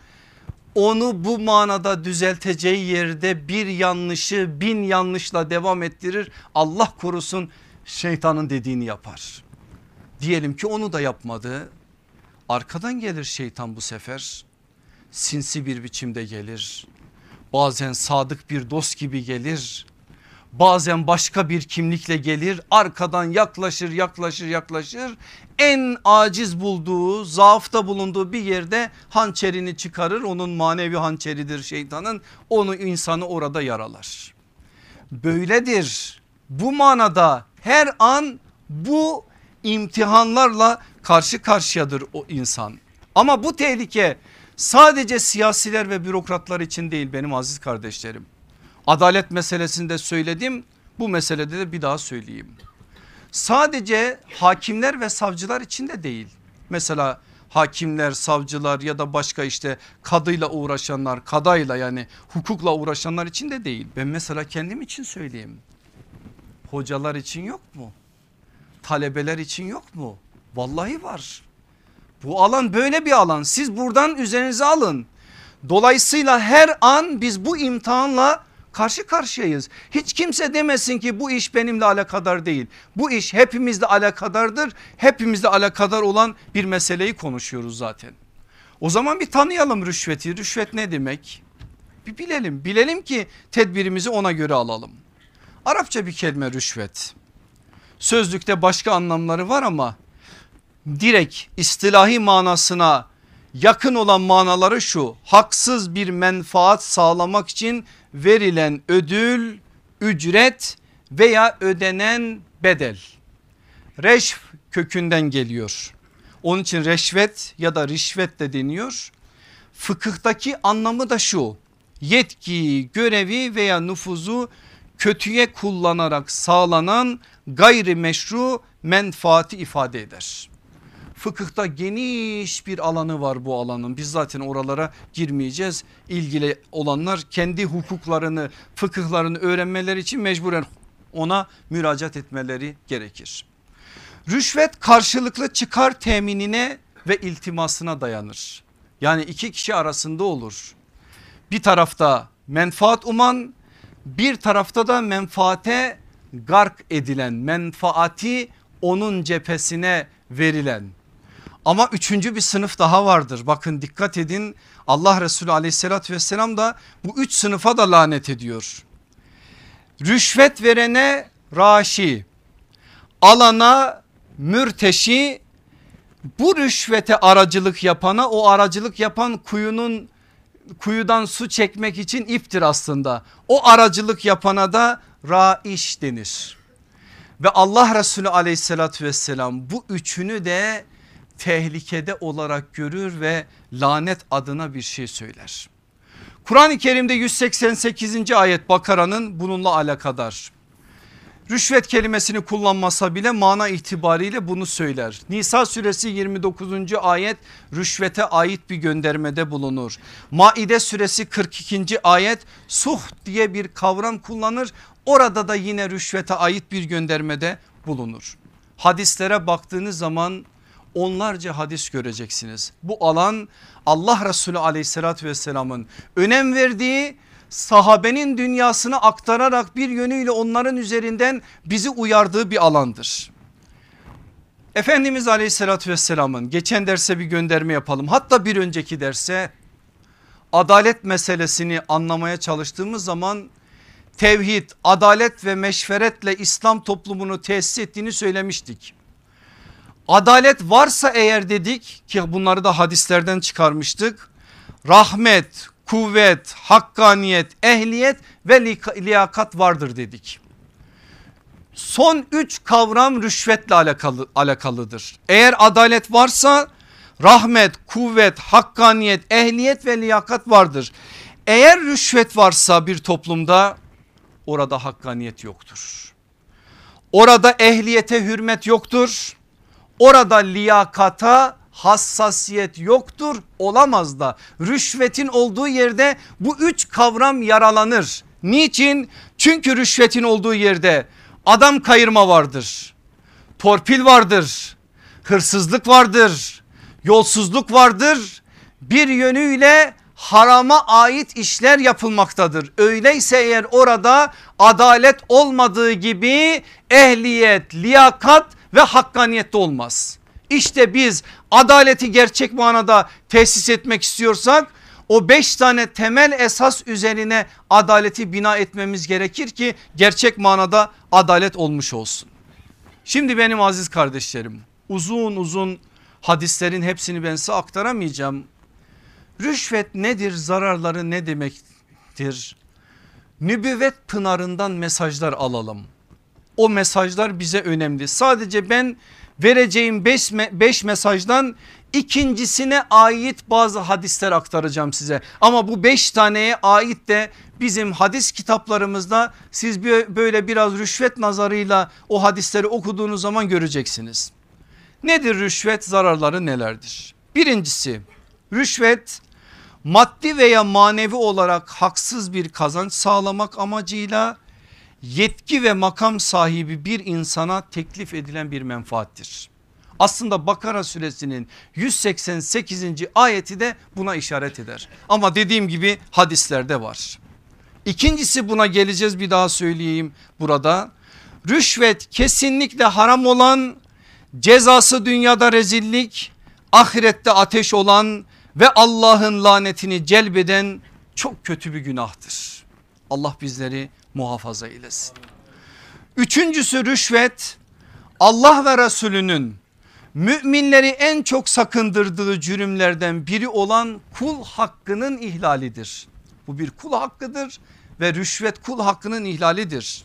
[SPEAKER 1] Onu bu manada düzelteceği yerde bir yanlışı bin yanlışla devam ettirir. Allah korusun şeytanın dediğini yapar. Diyelim ki onu da yapmadı. Arkadan gelir şeytan bu sefer. Sinsi bir biçimde gelir. Bazen sadık bir dost gibi gelir. Bazen başka bir kimlikle gelir arkadan yaklaşır yaklaşır yaklaşır en aciz bulduğu zaafta bulunduğu bir yerde hançerini çıkarır onun manevi hançeridir şeytanın onu insanı orada yaralar. Böyledir bu manada her an bu imtihanlarla karşı karşıyadır o insan. Ama bu tehlike sadece siyasiler ve bürokratlar için değil benim aziz kardeşlerim. Adalet meselesinde söyledim bu meselede de bir daha söyleyeyim. Sadece hakimler ve savcılar için de değil. Mesela hakimler, savcılar ya da başka işte kadıyla uğraşanlar, kadayla yani hukukla uğraşanlar için de değil. Ben mesela kendim için söyleyeyim. Hocalar için yok mu? Talebeler için yok mu? Vallahi var. Bu alan böyle bir alan. Siz buradan üzerinize alın. Dolayısıyla her an biz bu imtihanla karşı karşıyayız. Hiç kimse demesin ki bu iş benimle alakadar değil. Bu iş hepimizle alakadardır. Hepimizle alakadar olan bir meseleyi konuşuyoruz zaten. O zaman bir tanıyalım rüşveti. Rüşvet ne demek? Bir bilelim. Bilelim ki tedbirimizi ona göre alalım. Arapça bir kelime rüşvet. Sözlükte başka anlamları var ama direkt istilahi manasına yakın olan manaları şu haksız bir menfaat sağlamak için verilen ödül, ücret veya ödenen bedel. Reşf kökünden geliyor. Onun için reşvet ya da rişvet de deniyor. Fıkıhtaki anlamı da şu yetki, görevi veya nüfuzu kötüye kullanarak sağlanan gayrimeşru menfaati ifade eder. Fıkıhta geniş bir alanı var bu alanın. Biz zaten oralara girmeyeceğiz. İlgili olanlar kendi hukuklarını, fıkıhlarını öğrenmeleri için mecburen ona müracaat etmeleri gerekir. Rüşvet karşılıklı çıkar teminine ve iltimasına dayanır. Yani iki kişi arasında olur. Bir tarafta menfaat uman bir tarafta da menfaate gark edilen menfaati onun cephesine verilen ama üçüncü bir sınıf daha vardır. Bakın dikkat edin Allah Resulü aleyhissalatü vesselam da bu üç sınıfa da lanet ediyor. Rüşvet verene raşi, alana mürteşi, bu rüşvete aracılık yapana o aracılık yapan kuyunun kuyudan su çekmek için iptir aslında. O aracılık yapana da raiş denir. Ve Allah Resulü aleyhissalatü vesselam bu üçünü de tehlikede olarak görür ve lanet adına bir şey söyler. Kur'an-ı Kerim'de 188. ayet Bakara'nın bununla alakadar. Rüşvet kelimesini kullanmasa bile mana itibariyle bunu söyler. Nisa suresi 29. ayet rüşvete ait bir göndermede bulunur. Maide suresi 42. ayet suh diye bir kavram kullanır. Orada da yine rüşvete ait bir göndermede bulunur. Hadislere baktığınız zaman onlarca hadis göreceksiniz. Bu alan Allah Resulü aleyhissalatü vesselamın önem verdiği sahabenin dünyasını aktararak bir yönüyle onların üzerinden bizi uyardığı bir alandır. Efendimiz aleyhissalatü vesselamın geçen derse bir gönderme yapalım. Hatta bir önceki derse adalet meselesini anlamaya çalıştığımız zaman tevhid, adalet ve meşveretle İslam toplumunu tesis ettiğini söylemiştik. Adalet varsa eğer dedik ki bunları da hadislerden çıkarmıştık. Rahmet, kuvvet, hakkaniyet, ehliyet ve liyakat vardır dedik. Son üç kavram rüşvetle alakalı, alakalıdır. Eğer adalet varsa rahmet, kuvvet, hakkaniyet, ehliyet ve liyakat vardır. Eğer rüşvet varsa bir toplumda orada hakkaniyet yoktur. Orada ehliyete hürmet yoktur Orada liyakata hassasiyet yoktur olamaz da rüşvetin olduğu yerde bu üç kavram yaralanır. Niçin? Çünkü rüşvetin olduğu yerde adam kayırma vardır. Torpil vardır. Hırsızlık vardır. Yolsuzluk vardır. Bir yönüyle harama ait işler yapılmaktadır. Öyleyse eğer orada adalet olmadığı gibi ehliyet, liyakat ve hakkaniyet de olmaz. İşte biz adaleti gerçek manada tesis etmek istiyorsak o beş tane temel esas üzerine adaleti bina etmemiz gerekir ki gerçek manada adalet olmuş olsun. Şimdi benim aziz kardeşlerim uzun uzun hadislerin hepsini ben size aktaramayacağım. Rüşvet nedir zararları ne demektir? Nübüvvet pınarından mesajlar alalım. O mesajlar bize önemli. Sadece ben vereceğim 5 mesajdan ikincisine ait bazı hadisler aktaracağım size. Ama bu 5 taneye ait de bizim hadis kitaplarımızda siz böyle biraz rüşvet nazarıyla o hadisleri okuduğunuz zaman göreceksiniz. Nedir rüşvet zararları nelerdir? Birincisi rüşvet maddi veya manevi olarak haksız bir kazanç sağlamak amacıyla yetki ve makam sahibi bir insana teklif edilen bir menfaattir. Aslında Bakara suresinin 188. ayeti de buna işaret eder. Ama dediğim gibi hadislerde var. İkincisi buna geleceğiz bir daha söyleyeyim burada. Rüşvet kesinlikle haram olan cezası dünyada rezillik ahirette ateş olan ve Allah'ın lanetini celbeden çok kötü bir günahtır. Allah bizleri muhafaza eylesin. Üçüncüsü rüşvet Allah ve Resulünün müminleri en çok sakındırdığı cürümlerden biri olan kul hakkının ihlalidir. Bu bir kul hakkıdır ve rüşvet kul hakkının ihlalidir.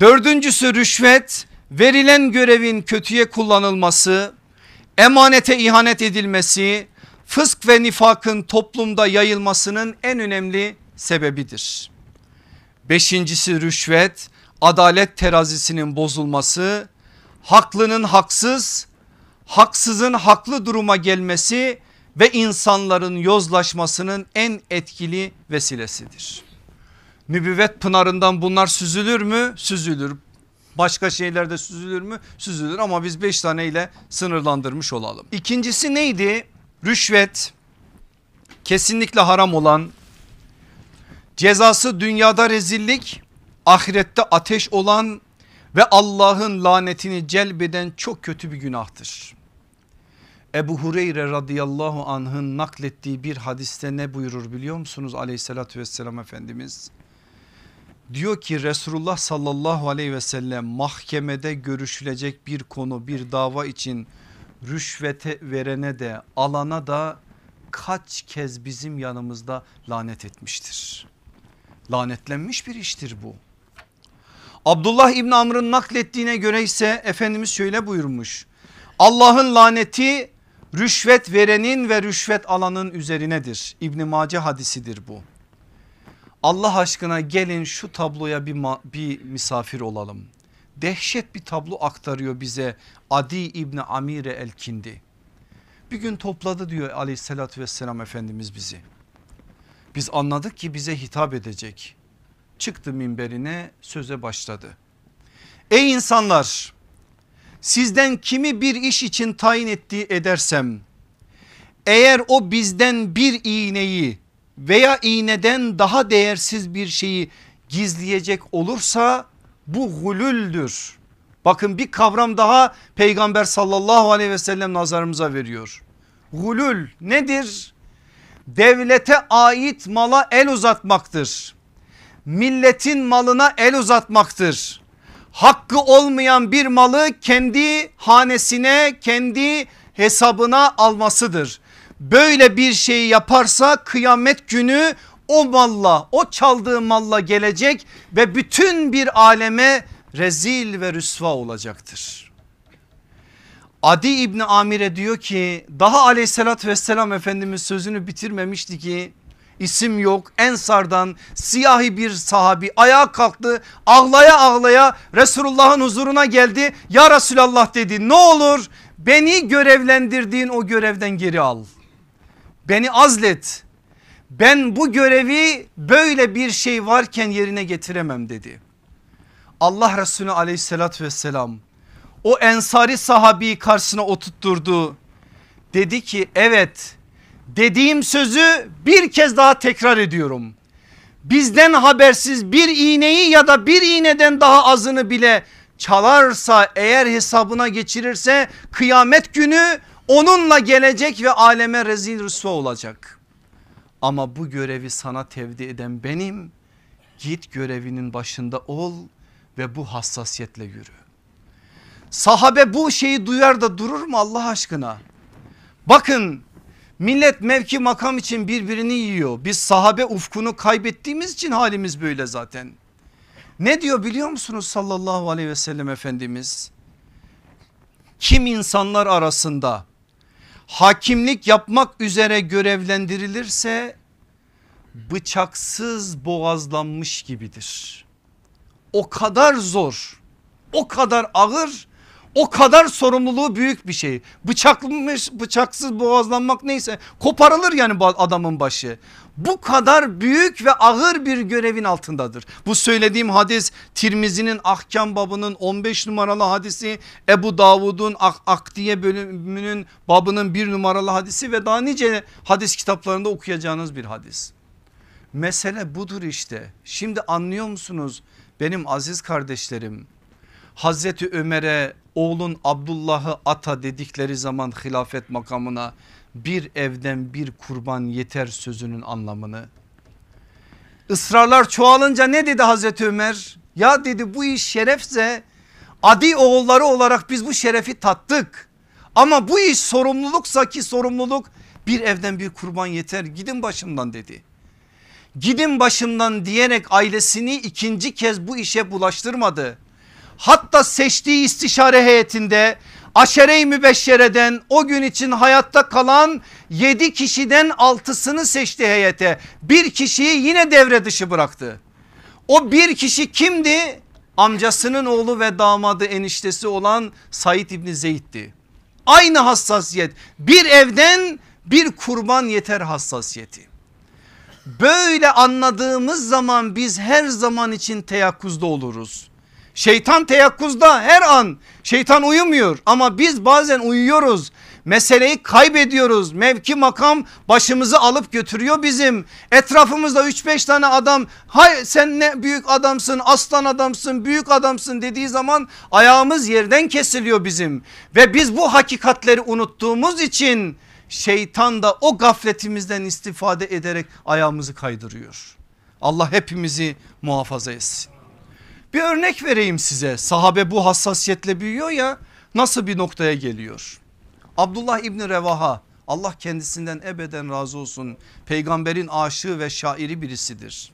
[SPEAKER 1] Dördüncüsü rüşvet verilen görevin kötüye kullanılması, emanete ihanet edilmesi, fısk ve nifakın toplumda yayılmasının en önemli sebebidir. Beşincisi rüşvet, adalet terazisinin bozulması, haklının haksız, haksızın haklı duruma gelmesi ve insanların yozlaşmasının en etkili vesilesidir. Nübüvvet pınarından bunlar süzülür mü? Süzülür. Başka şeylerde süzülür mü? Süzülür ama biz beş tane ile sınırlandırmış olalım. İkincisi neydi? Rüşvet kesinlikle haram olan cezası dünyada rezillik ahirette ateş olan ve Allah'ın lanetini celbeden çok kötü bir günahtır. Ebu Hureyre radıyallahu anh'ın naklettiği bir hadiste ne buyurur biliyor musunuz aleyhissalatü vesselam Efendimiz? Diyor ki Resulullah sallallahu aleyhi ve sellem mahkemede görüşülecek bir konu bir dava için rüşvete verene de alana da kaç kez bizim yanımızda lanet etmiştir. Lanetlenmiş bir iştir bu. Abdullah İbn Amr'ın naklettiğine göre ise Efendimiz şöyle buyurmuş. Allah'ın laneti rüşvet verenin ve rüşvet alanın üzerinedir. İbn Mace hadisidir bu. Allah aşkına gelin şu tabloya bir, bir misafir olalım. Dehşet bir tablo aktarıyor bize Adi İbni Amire el-Kindi. Bir gün topladı diyor aleyhissalatü vesselam Efendimiz bizi. Biz anladık ki bize hitap edecek. Çıktı minberine söze başladı. Ey insanlar sizden kimi bir iş için tayin ettiği edersem eğer o bizden bir iğneyi veya iğneden daha değersiz bir şeyi gizleyecek olursa bu gulüldür. Bakın bir kavram daha peygamber sallallahu aleyhi ve sellem nazarımıza veriyor. Gulül nedir? Devlete ait mala el uzatmaktır. Milletin malına el uzatmaktır. Hakkı olmayan bir malı kendi hanesine kendi hesabına almasıdır böyle bir şey yaparsa kıyamet günü o malla o çaldığı malla gelecek ve bütün bir aleme rezil ve rüsva olacaktır. Adi İbni Amir'e diyor ki daha aleyhissalatü vesselam Efendimiz sözünü bitirmemişti ki isim yok. Ensardan siyahi bir sahabi ayağa kalktı ağlaya ağlaya Resulullah'ın huzuruna geldi. Ya Resulallah dedi ne olur beni görevlendirdiğin o görevden geri al. Beni azlet. Ben bu görevi böyle bir şey varken yerine getiremem. dedi. Allah Resulü aleyhissalatü vesselam o ensari sahabiyi karşısına oturtturdu. Dedi ki evet Dediğim sözü bir kez daha tekrar ediyorum. Bizden habersiz bir iğneyi ya da bir iğneden daha azını bile çalarsa eğer hesabına geçirirse kıyamet günü onunla gelecek ve aleme rezil rüsva olacak. Ama bu görevi sana tevdi eden benim git görevinin başında ol ve bu hassasiyetle yürü. Sahabe bu şeyi duyar da durur mu Allah aşkına? Bakın millet mevki makam için birbirini yiyor. Biz sahabe ufkunu kaybettiğimiz için halimiz böyle zaten. Ne diyor biliyor musunuz sallallahu aleyhi ve sellem Efendimiz? Kim insanlar arasında hakimlik yapmak üzere görevlendirilirse bıçaksız boğazlanmış gibidir. O kadar zor, o kadar ağır, o kadar sorumluluğu büyük bir şey. Bıçakmış, bıçaksız boğazlanmak neyse koparılır yani adamın başı. Bu kadar büyük ve ağır bir görevin altındadır. Bu söylediğim hadis Tirmizi'nin ahkam babının 15 numaralı hadisi Ebu Davud'un Ak Akdiye bölümünün babının bir numaralı hadisi ve daha nice hadis kitaplarında okuyacağınız bir hadis. Mesele budur işte. Şimdi anlıyor musunuz benim aziz kardeşlerim? Hazreti Ömer'e oğlun Abdullah'ı ata dedikleri zaman hilafet makamına bir evden bir kurban yeter sözünün anlamını. Israrlar çoğalınca ne dedi Hazreti Ömer? Ya dedi bu iş şerefse adi oğulları olarak biz bu şerefi tattık. Ama bu iş sorumluluksa ki sorumluluk bir evden bir kurban yeter gidin başımdan dedi. Gidin başımdan diyerek ailesini ikinci kez bu işe bulaştırmadı. Hatta seçtiği istişare heyetinde aşere-i mübeşşereden o gün için hayatta kalan 7 kişiden 6'sını seçti heyete. Bir kişiyi yine devre dışı bıraktı. O bir kişi kimdi? Amcasının oğlu ve damadı eniştesi olan Said İbni Zeyd'di. Aynı hassasiyet bir evden bir kurban yeter hassasiyeti. Böyle anladığımız zaman biz her zaman için teyakkuzda oluruz. Şeytan teyakkuzda her an şeytan uyumuyor ama biz bazen uyuyoruz. Meseleyi kaybediyoruz. Mevki makam başımızı alıp götürüyor bizim. Etrafımızda 3-5 tane adam hay sen ne büyük adamsın aslan adamsın büyük adamsın dediği zaman ayağımız yerden kesiliyor bizim. Ve biz bu hakikatleri unuttuğumuz için şeytan da o gafletimizden istifade ederek ayağımızı kaydırıyor. Allah hepimizi muhafaza etsin. Bir örnek vereyim size sahabe bu hassasiyetle büyüyor ya nasıl bir noktaya geliyor. Abdullah İbni Revaha Allah kendisinden ebeden razı olsun peygamberin aşığı ve şairi birisidir.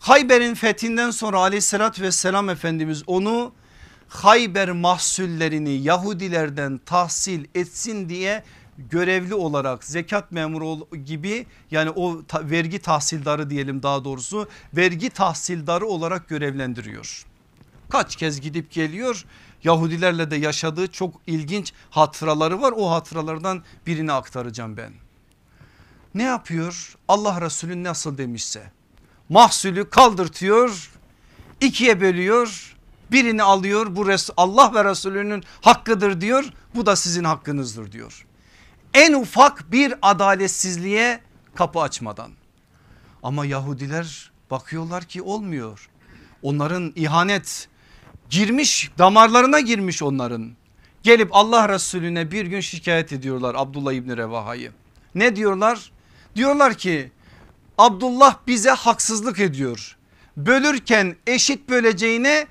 [SPEAKER 1] Hayber'in fethinden sonra aleyhissalatü vesselam Efendimiz onu Hayber mahsullerini Yahudilerden tahsil etsin diye görevli olarak zekat memuru gibi yani o ta, vergi tahsildarı diyelim daha doğrusu vergi tahsildarı olarak görevlendiriyor. Kaç kez gidip geliyor Yahudilerle de yaşadığı çok ilginç hatıraları var. O hatıralardan birini aktaracağım ben. Ne yapıyor? Allah Resulü nasıl demişse. Mahsulü kaldırtıyor ikiye bölüyor birini alıyor. Bu Allah ve Resulünün hakkıdır diyor. Bu da sizin hakkınızdır diyor en ufak bir adaletsizliğe kapı açmadan. Ama Yahudiler bakıyorlar ki olmuyor. Onların ihanet girmiş damarlarına girmiş onların. Gelip Allah Resulüne bir gün şikayet ediyorlar Abdullah İbni Revaha'yı. Ne diyorlar? Diyorlar ki Abdullah bize haksızlık ediyor. Bölürken eşit böleceğine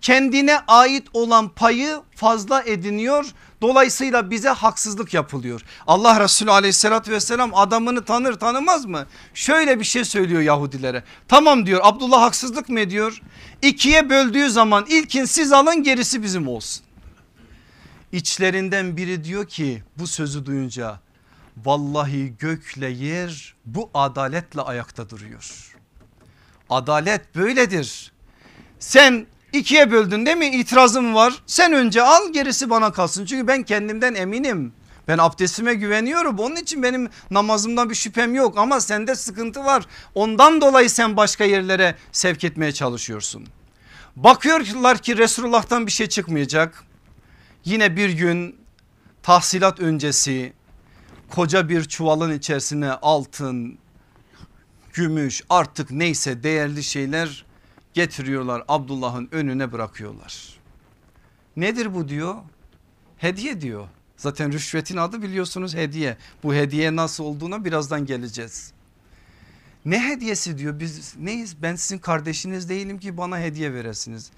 [SPEAKER 1] kendine ait olan payı fazla ediniyor. Dolayısıyla bize haksızlık yapılıyor. Allah Resulü aleyhissalatü vesselam adamını tanır tanımaz mı? Şöyle bir şey söylüyor Yahudilere. Tamam diyor Abdullah haksızlık mı ediyor? İkiye böldüğü zaman ilkin siz alın gerisi bizim olsun. İçlerinden biri diyor ki bu sözü duyunca vallahi gökle yer bu adaletle ayakta duruyor. Adalet böyledir. Sen İkiye böldün değil mi itirazım var sen önce al gerisi bana kalsın çünkü ben kendimden eminim. Ben abdestime güveniyorum onun için benim namazımdan bir şüphem yok ama sende sıkıntı var. Ondan dolayı sen başka yerlere sevk etmeye çalışıyorsun. Bakıyorlar ki Resulullah'tan bir şey çıkmayacak. Yine bir gün tahsilat öncesi koca bir çuvalın içerisine altın, gümüş artık neyse değerli şeyler getiriyorlar Abdullah'ın önüne bırakıyorlar. Nedir bu diyor? Hediye diyor. Zaten rüşvetin adı biliyorsunuz hediye. Bu hediye nasıl olduğuna birazdan geleceğiz. Ne hediyesi diyor biz neyiz ben sizin kardeşiniz değilim ki bana hediye veresiniz.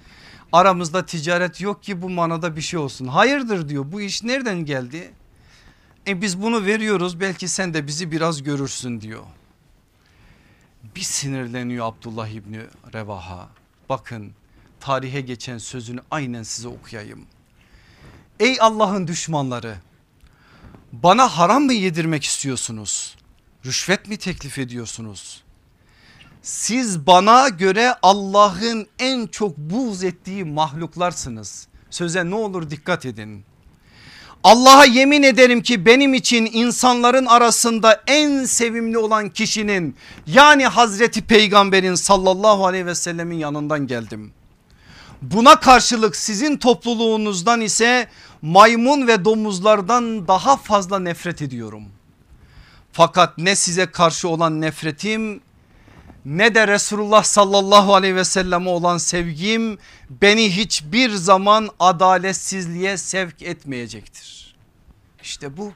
[SPEAKER 1] Aramızda ticaret yok ki bu manada bir şey olsun. Hayırdır diyor bu iş nereden geldi? E biz bunu veriyoruz belki sen de bizi biraz görürsün diyor. Bir sinirleniyor Abdullah İbni Revaha. Bakın tarihe geçen sözünü aynen size okuyayım. Ey Allah'ın düşmanları bana haram mı yedirmek istiyorsunuz? Rüşvet mi teklif ediyorsunuz? Siz bana göre Allah'ın en çok buğz ettiği mahluklarsınız. Söze ne olur dikkat edin. Allah'a yemin ederim ki benim için insanların arasında en sevimli olan kişinin yani Hazreti Peygamber'in sallallahu aleyhi ve sellemin yanından geldim. Buna karşılık sizin topluluğunuzdan ise maymun ve domuzlardan daha fazla nefret ediyorum. Fakat ne size karşı olan nefretim ne de Resulullah sallallahu aleyhi ve selleme olan sevgim beni hiçbir zaman adaletsizliğe sevk etmeyecektir. İşte bu.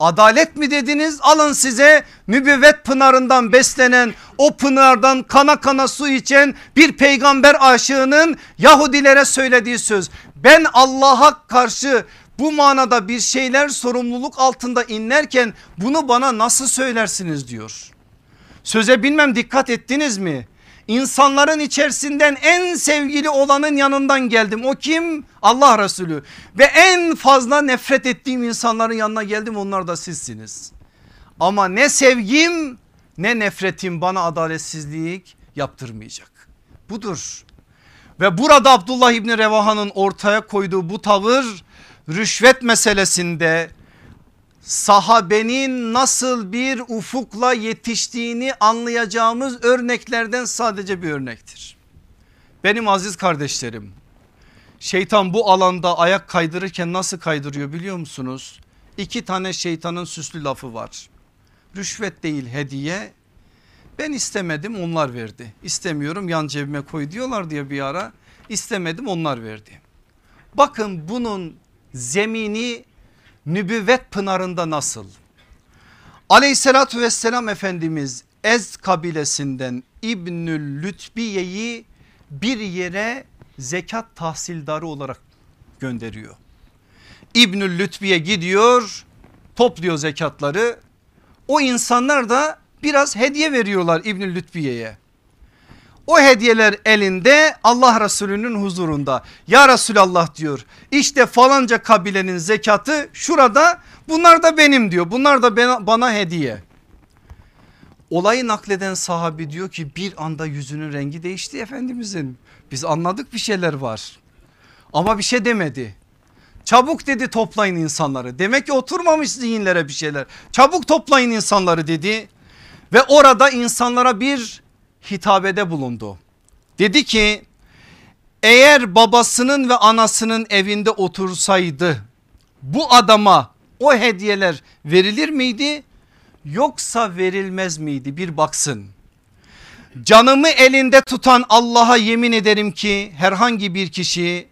[SPEAKER 1] Adalet mi dediniz alın size mübevvet pınarından beslenen o pınardan kana kana su içen bir peygamber aşığının Yahudilere söylediği söz. Ben Allah'a karşı bu manada bir şeyler sorumluluk altında inlerken bunu bana nasıl söylersiniz diyor. Söze bilmem dikkat ettiniz mi? İnsanların içerisinden en sevgili olanın yanından geldim. O kim? Allah Resulü. Ve en fazla nefret ettiğim insanların yanına geldim onlar da sizsiniz. Ama ne sevgim ne nefretim bana adaletsizlik yaptırmayacak. Budur. Ve burada Abdullah İbni Revaha'nın ortaya koyduğu bu tavır rüşvet meselesinde sahabenin nasıl bir ufukla yetiştiğini anlayacağımız örneklerden sadece bir örnektir. Benim aziz kardeşlerim şeytan bu alanda ayak kaydırırken nasıl kaydırıyor biliyor musunuz? İki tane şeytanın süslü lafı var. Rüşvet değil hediye ben istemedim onlar verdi. İstemiyorum yan cebime koy diyorlar diye bir ara istemedim onlar verdi. Bakın bunun zemini nübüvvet pınarında nasıl? Aleyhissalatü vesselam Efendimiz Ez kabilesinden İbnül Lütbiye'yi bir yere zekat tahsildarı olarak gönderiyor. İbnül Lütbiye gidiyor topluyor zekatları o insanlar da biraz hediye veriyorlar İbnül Lütbiye'ye. O hediyeler elinde Allah Resulü'nün huzurunda. Ya Resulallah diyor işte falanca kabilenin zekatı şurada bunlar da benim diyor. Bunlar da bana hediye. Olayı nakleden sahabi diyor ki bir anda yüzünün rengi değişti Efendimizin. Biz anladık bir şeyler var ama bir şey demedi. Çabuk dedi toplayın insanları. Demek ki oturmamış zihinlere bir şeyler. Çabuk toplayın insanları dedi. Ve orada insanlara bir hitabede bulundu. Dedi ki eğer babasının ve anasının evinde otursaydı bu adama o hediyeler verilir miydi yoksa verilmez miydi bir baksın. Canımı elinde tutan Allah'a yemin ederim ki herhangi bir kişi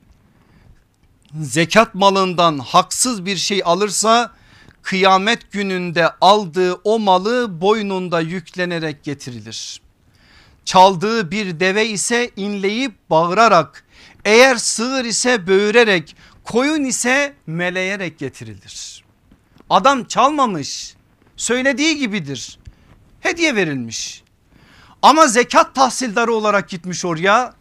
[SPEAKER 1] zekat malından haksız bir şey alırsa kıyamet gününde aldığı o malı boynunda yüklenerek getirilir. Çaldığı bir deve ise inleyip bağırarak eğer sığır ise böğürerek koyun ise meleyerek getirilir. Adam çalmamış söylediği gibidir hediye verilmiş ama zekat tahsildarı olarak gitmiş oraya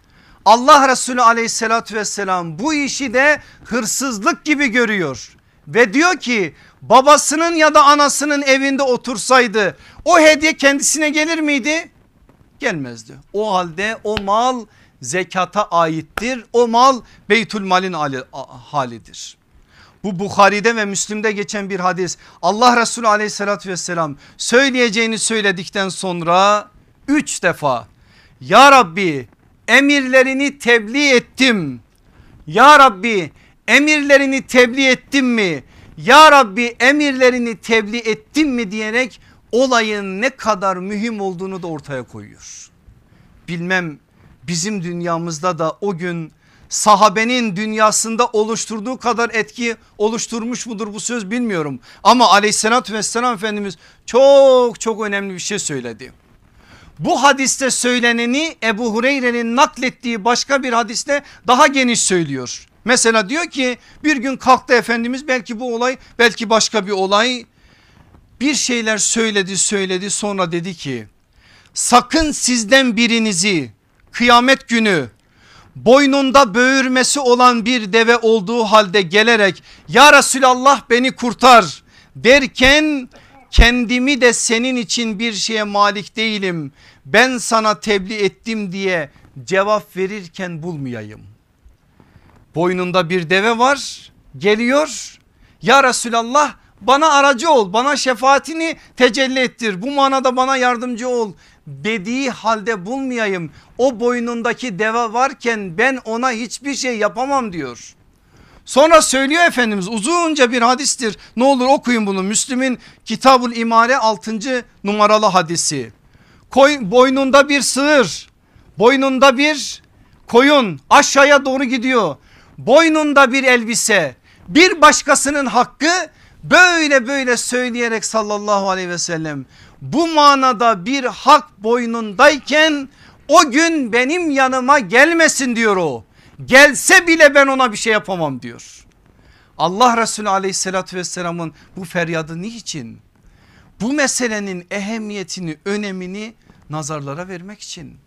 [SPEAKER 1] Allah Resulü aleyhissalatü vesselam bu işi de hırsızlık gibi görüyor ve diyor ki babasının ya da anasının evinde otursaydı o hediye kendisine gelir miydi? Gelmezdi. O halde o mal zekata aittir. O mal Beytülmal'in halidir. Bu Bukhari'de ve Müslim'de geçen bir hadis. Allah Resulü aleyhissalatü vesselam söyleyeceğini söyledikten sonra üç defa Ya Rabbi emirlerini tebliğ ettim. Ya Rabbi emirlerini tebliğ ettim mi? ya Rabbi emirlerini tebliğ ettim mi diyerek olayın ne kadar mühim olduğunu da ortaya koyuyor. Bilmem bizim dünyamızda da o gün sahabenin dünyasında oluşturduğu kadar etki oluşturmuş mudur bu söz bilmiyorum. Ama aleyhissalatü vesselam Efendimiz çok çok önemli bir şey söyledi. Bu hadiste söyleneni Ebu Hureyre'nin naklettiği başka bir hadiste daha geniş söylüyor. Mesela diyor ki bir gün kalktı Efendimiz belki bu olay belki başka bir olay bir şeyler söyledi söyledi sonra dedi ki sakın sizden birinizi kıyamet günü boynunda böğürmesi olan bir deve olduğu halde gelerek ya Resulallah beni kurtar derken kendimi de senin için bir şeye malik değilim ben sana tebliğ ettim diye cevap verirken bulmayayım. Boynunda bir deve var geliyor ya Resulallah bana aracı ol bana şefaatini tecelli ettir bu manada bana yardımcı ol dediği halde bulmayayım. O boynundaki deve varken ben ona hiçbir şey yapamam diyor. Sonra söylüyor Efendimiz uzunca bir hadistir. Ne olur okuyun bunu. Müslüm'ün Kitabul İmare 6. numaralı hadisi. Koy, boynunda bir sığır, boynunda bir koyun aşağıya doğru gidiyor. Boynunda bir elbise, bir başkasının hakkı böyle böyle söyleyerek sallallahu aleyhi ve sellem bu manada bir hak boynundayken o gün benim yanıma gelmesin diyor o. Gelse bile ben ona bir şey yapamam diyor. Allah Resulü aleyhissalatü vesselamın bu feryadı niçin? Bu meselenin ehemmiyetini önemini nazarlara vermek için.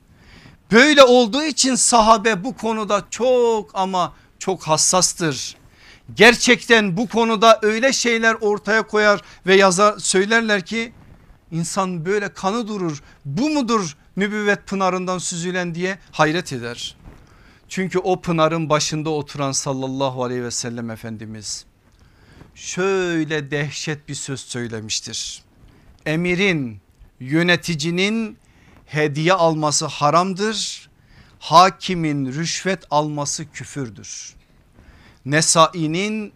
[SPEAKER 1] Böyle olduğu için sahabe bu konuda çok ama çok hassastır. Gerçekten bu konuda öyle şeyler ortaya koyar ve yazar söylerler ki İnsan böyle kanı durur bu mudur nübüvvet pınarından süzülen diye hayret eder. Çünkü o pınarın başında oturan sallallahu aleyhi ve sellem Efendimiz şöyle dehşet bir söz söylemiştir. Emirin yöneticinin hediye alması haramdır. Hakimin rüşvet alması küfürdür. Nesai'nin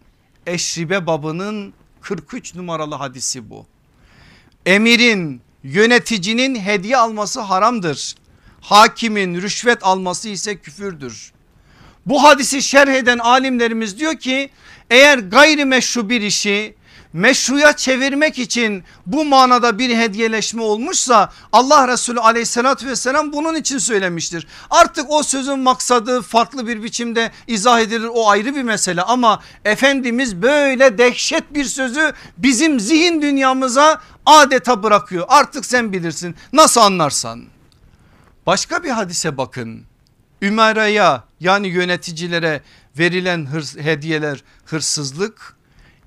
[SPEAKER 1] Eşribe babının 43 numaralı hadisi bu emirin yöneticinin hediye alması haramdır. Hakimin rüşvet alması ise küfürdür. Bu hadisi şerh eden alimlerimiz diyor ki eğer gayrimeşru bir işi meşruya çevirmek için bu manada bir hediyeleşme olmuşsa Allah Resulü aleyhissalatü vesselam bunun için söylemiştir. Artık o sözün maksadı farklı bir biçimde izah edilir o ayrı bir mesele ama Efendimiz böyle dehşet bir sözü bizim zihin dünyamıza adeta bırakıyor. Artık sen bilirsin nasıl anlarsan. Başka bir hadise bakın. Ümera'ya yani yöneticilere verilen hırs, hediyeler hırsızlık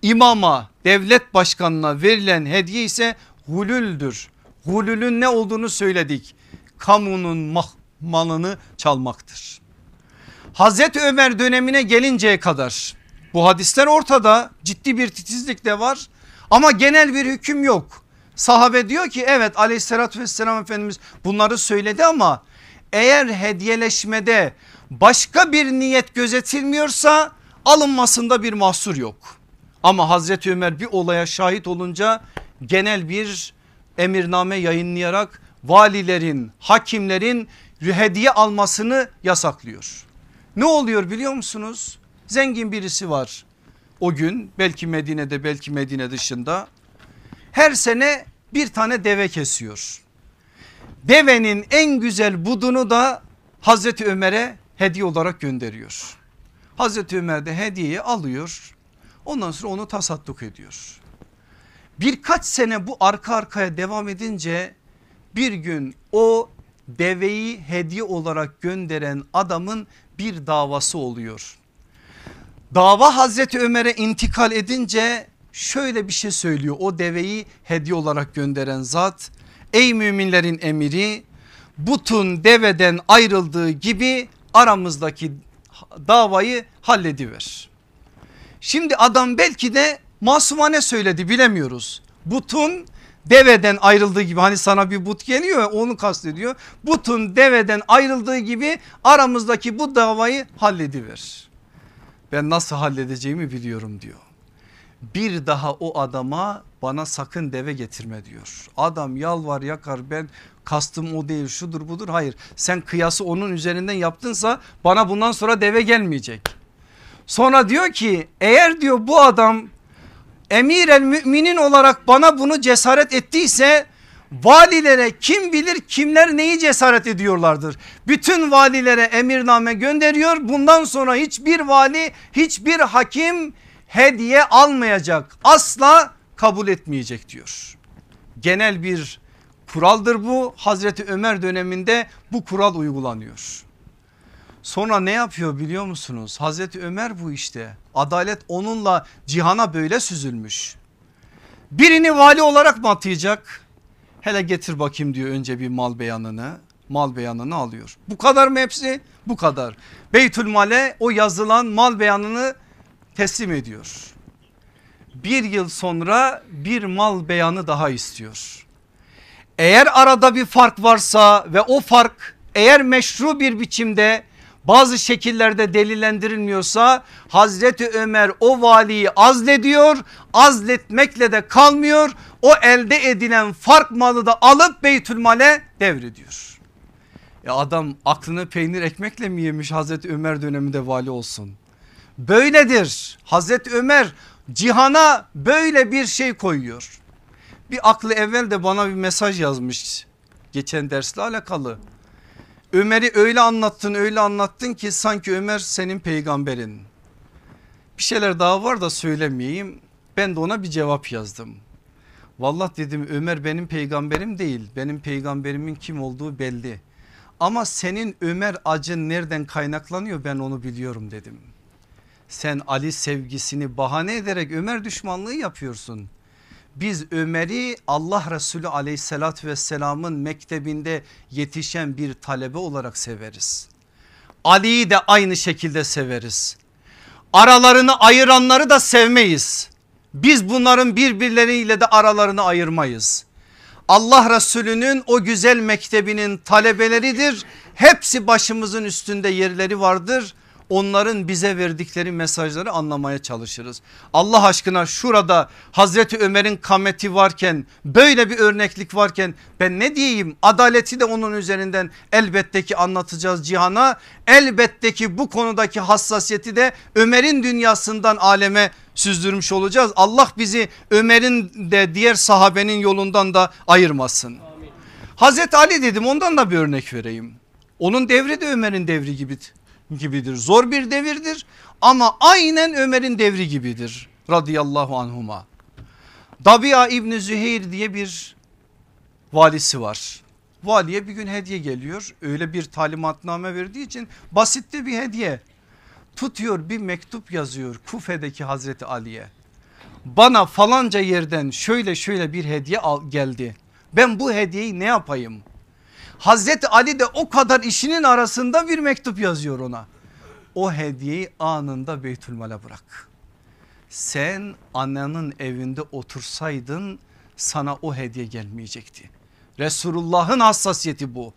[SPEAKER 1] İmama devlet başkanına verilen hediye ise gulüldür. Gulülün ne olduğunu söyledik. Kamunun malını çalmaktır. Hazreti Ömer dönemine gelinceye kadar bu hadisler ortada ciddi bir titizlik de var ama genel bir hüküm yok. Sahabe diyor ki evet aleyhissalatü vesselam Efendimiz bunları söyledi ama eğer hediyeleşmede başka bir niyet gözetilmiyorsa alınmasında bir mahsur yok. Ama Hazreti Ömer bir olaya şahit olunca genel bir emirname yayınlayarak valilerin, hakimlerin hediye almasını yasaklıyor. Ne oluyor biliyor musunuz? Zengin birisi var o gün belki Medine'de belki Medine dışında her sene bir tane deve kesiyor. Devenin en güzel budunu da Hazreti Ömer'e hediye olarak gönderiyor. Hazreti Ömer de hediyeyi alıyor Ondan sonra onu tasadduk ediyor. Birkaç sene bu arka arkaya devam edince bir gün o deveyi hediye olarak gönderen adamın bir davası oluyor. Dava Hazreti Ömer'e intikal edince şöyle bir şey söylüyor. O deveyi hediye olarak gönderen zat ey müminlerin emiri butun deveden ayrıldığı gibi aramızdaki davayı hallediver. Şimdi adam belki de masumane söyledi bilemiyoruz. Butun deveden ayrıldığı gibi hani sana bir but geliyor onu kastediyor. Butun deveden ayrıldığı gibi aramızdaki bu davayı hallediver. Ben nasıl halledeceğimi biliyorum diyor. bir daha o adama bana sakın deve getirme diyor. Adam yalvar yakar ben kastım o değil şudur budur hayır sen kıyası onun üzerinden yaptınsa bana bundan sonra deve gelmeyecek. Sonra diyor ki eğer diyor bu adam emir el müminin olarak bana bunu cesaret ettiyse valilere kim bilir kimler neyi cesaret ediyorlardır. Bütün valilere emirname gönderiyor. Bundan sonra hiçbir vali hiçbir hakim hediye almayacak. Asla kabul etmeyecek diyor. Genel bir kuraldır bu. Hazreti Ömer döneminde bu kural uygulanıyor. Sonra ne yapıyor biliyor musunuz? Hazreti Ömer bu işte. Adalet onunla cihana böyle süzülmüş. Birini vali olarak mı atayacak? Hele getir bakayım diyor önce bir mal beyanını. Mal beyanını alıyor. Bu kadar mı hepsi? Bu kadar. Beytül Male o yazılan mal beyanını teslim ediyor. Bir yıl sonra bir mal beyanı daha istiyor. Eğer arada bir fark varsa ve o fark eğer meşru bir biçimde bazı şekillerde delillendirilmiyorsa Hazreti Ömer o valiyi azlediyor azletmekle de kalmıyor o elde edilen fark malı da alıp Beytülmal'e devrediyor. Ya adam aklını peynir ekmekle mi yemiş Hazreti Ömer döneminde vali olsun? Böyledir Hazreti Ömer cihana böyle bir şey koyuyor. Bir aklı evvel de bana bir mesaj yazmış geçen dersle alakalı. Ömer'i öyle anlattın öyle anlattın ki sanki Ömer senin peygamberin. Bir şeyler daha var da söylemeyeyim. Ben de ona bir cevap yazdım. Vallahi dedim Ömer benim peygamberim değil. Benim peygamberimin kim olduğu belli. Ama senin Ömer acın nereden kaynaklanıyor ben onu biliyorum dedim. Sen Ali sevgisini bahane ederek Ömer düşmanlığı yapıyorsun. Biz Ömer'i Allah Resulü aleyhissalatü vesselamın mektebinde yetişen bir talebe olarak severiz. Ali'yi de aynı şekilde severiz. Aralarını ayıranları da sevmeyiz. Biz bunların birbirleriyle de aralarını ayırmayız. Allah Resulü'nün o güzel mektebinin talebeleridir. Hepsi başımızın üstünde yerleri vardır onların bize verdikleri mesajları anlamaya çalışırız. Allah aşkına şurada Hazreti Ömer'in kameti varken böyle bir örneklik varken ben ne diyeyim adaleti de onun üzerinden elbette ki anlatacağız cihana. Elbette ki bu konudaki hassasiyeti de Ömer'in dünyasından aleme süzdürmüş olacağız. Allah bizi Ömer'in de diğer sahabenin yolundan da ayırmasın. Hazreti Ali dedim ondan da bir örnek vereyim. Onun devri de Ömer'in devri gibi gibidir. Zor bir devirdir ama aynen Ömer'in devri gibidir radıyallahu anhuma. Dabia İbni Züheyr diye bir valisi var. Valiye bir gün hediye geliyor öyle bir talimatname verdiği için basitte bir hediye. Tutuyor bir mektup yazıyor Kufe'deki Hazreti Ali'ye. Bana falanca yerden şöyle şöyle bir hediye geldi. Ben bu hediyeyi ne yapayım? Hazreti Ali de o kadar işinin arasında bir mektup yazıyor ona. O hediyeyi anında Beytülmal'e bırak. Sen annenin evinde otursaydın sana o hediye gelmeyecekti. Resulullah'ın hassasiyeti bu.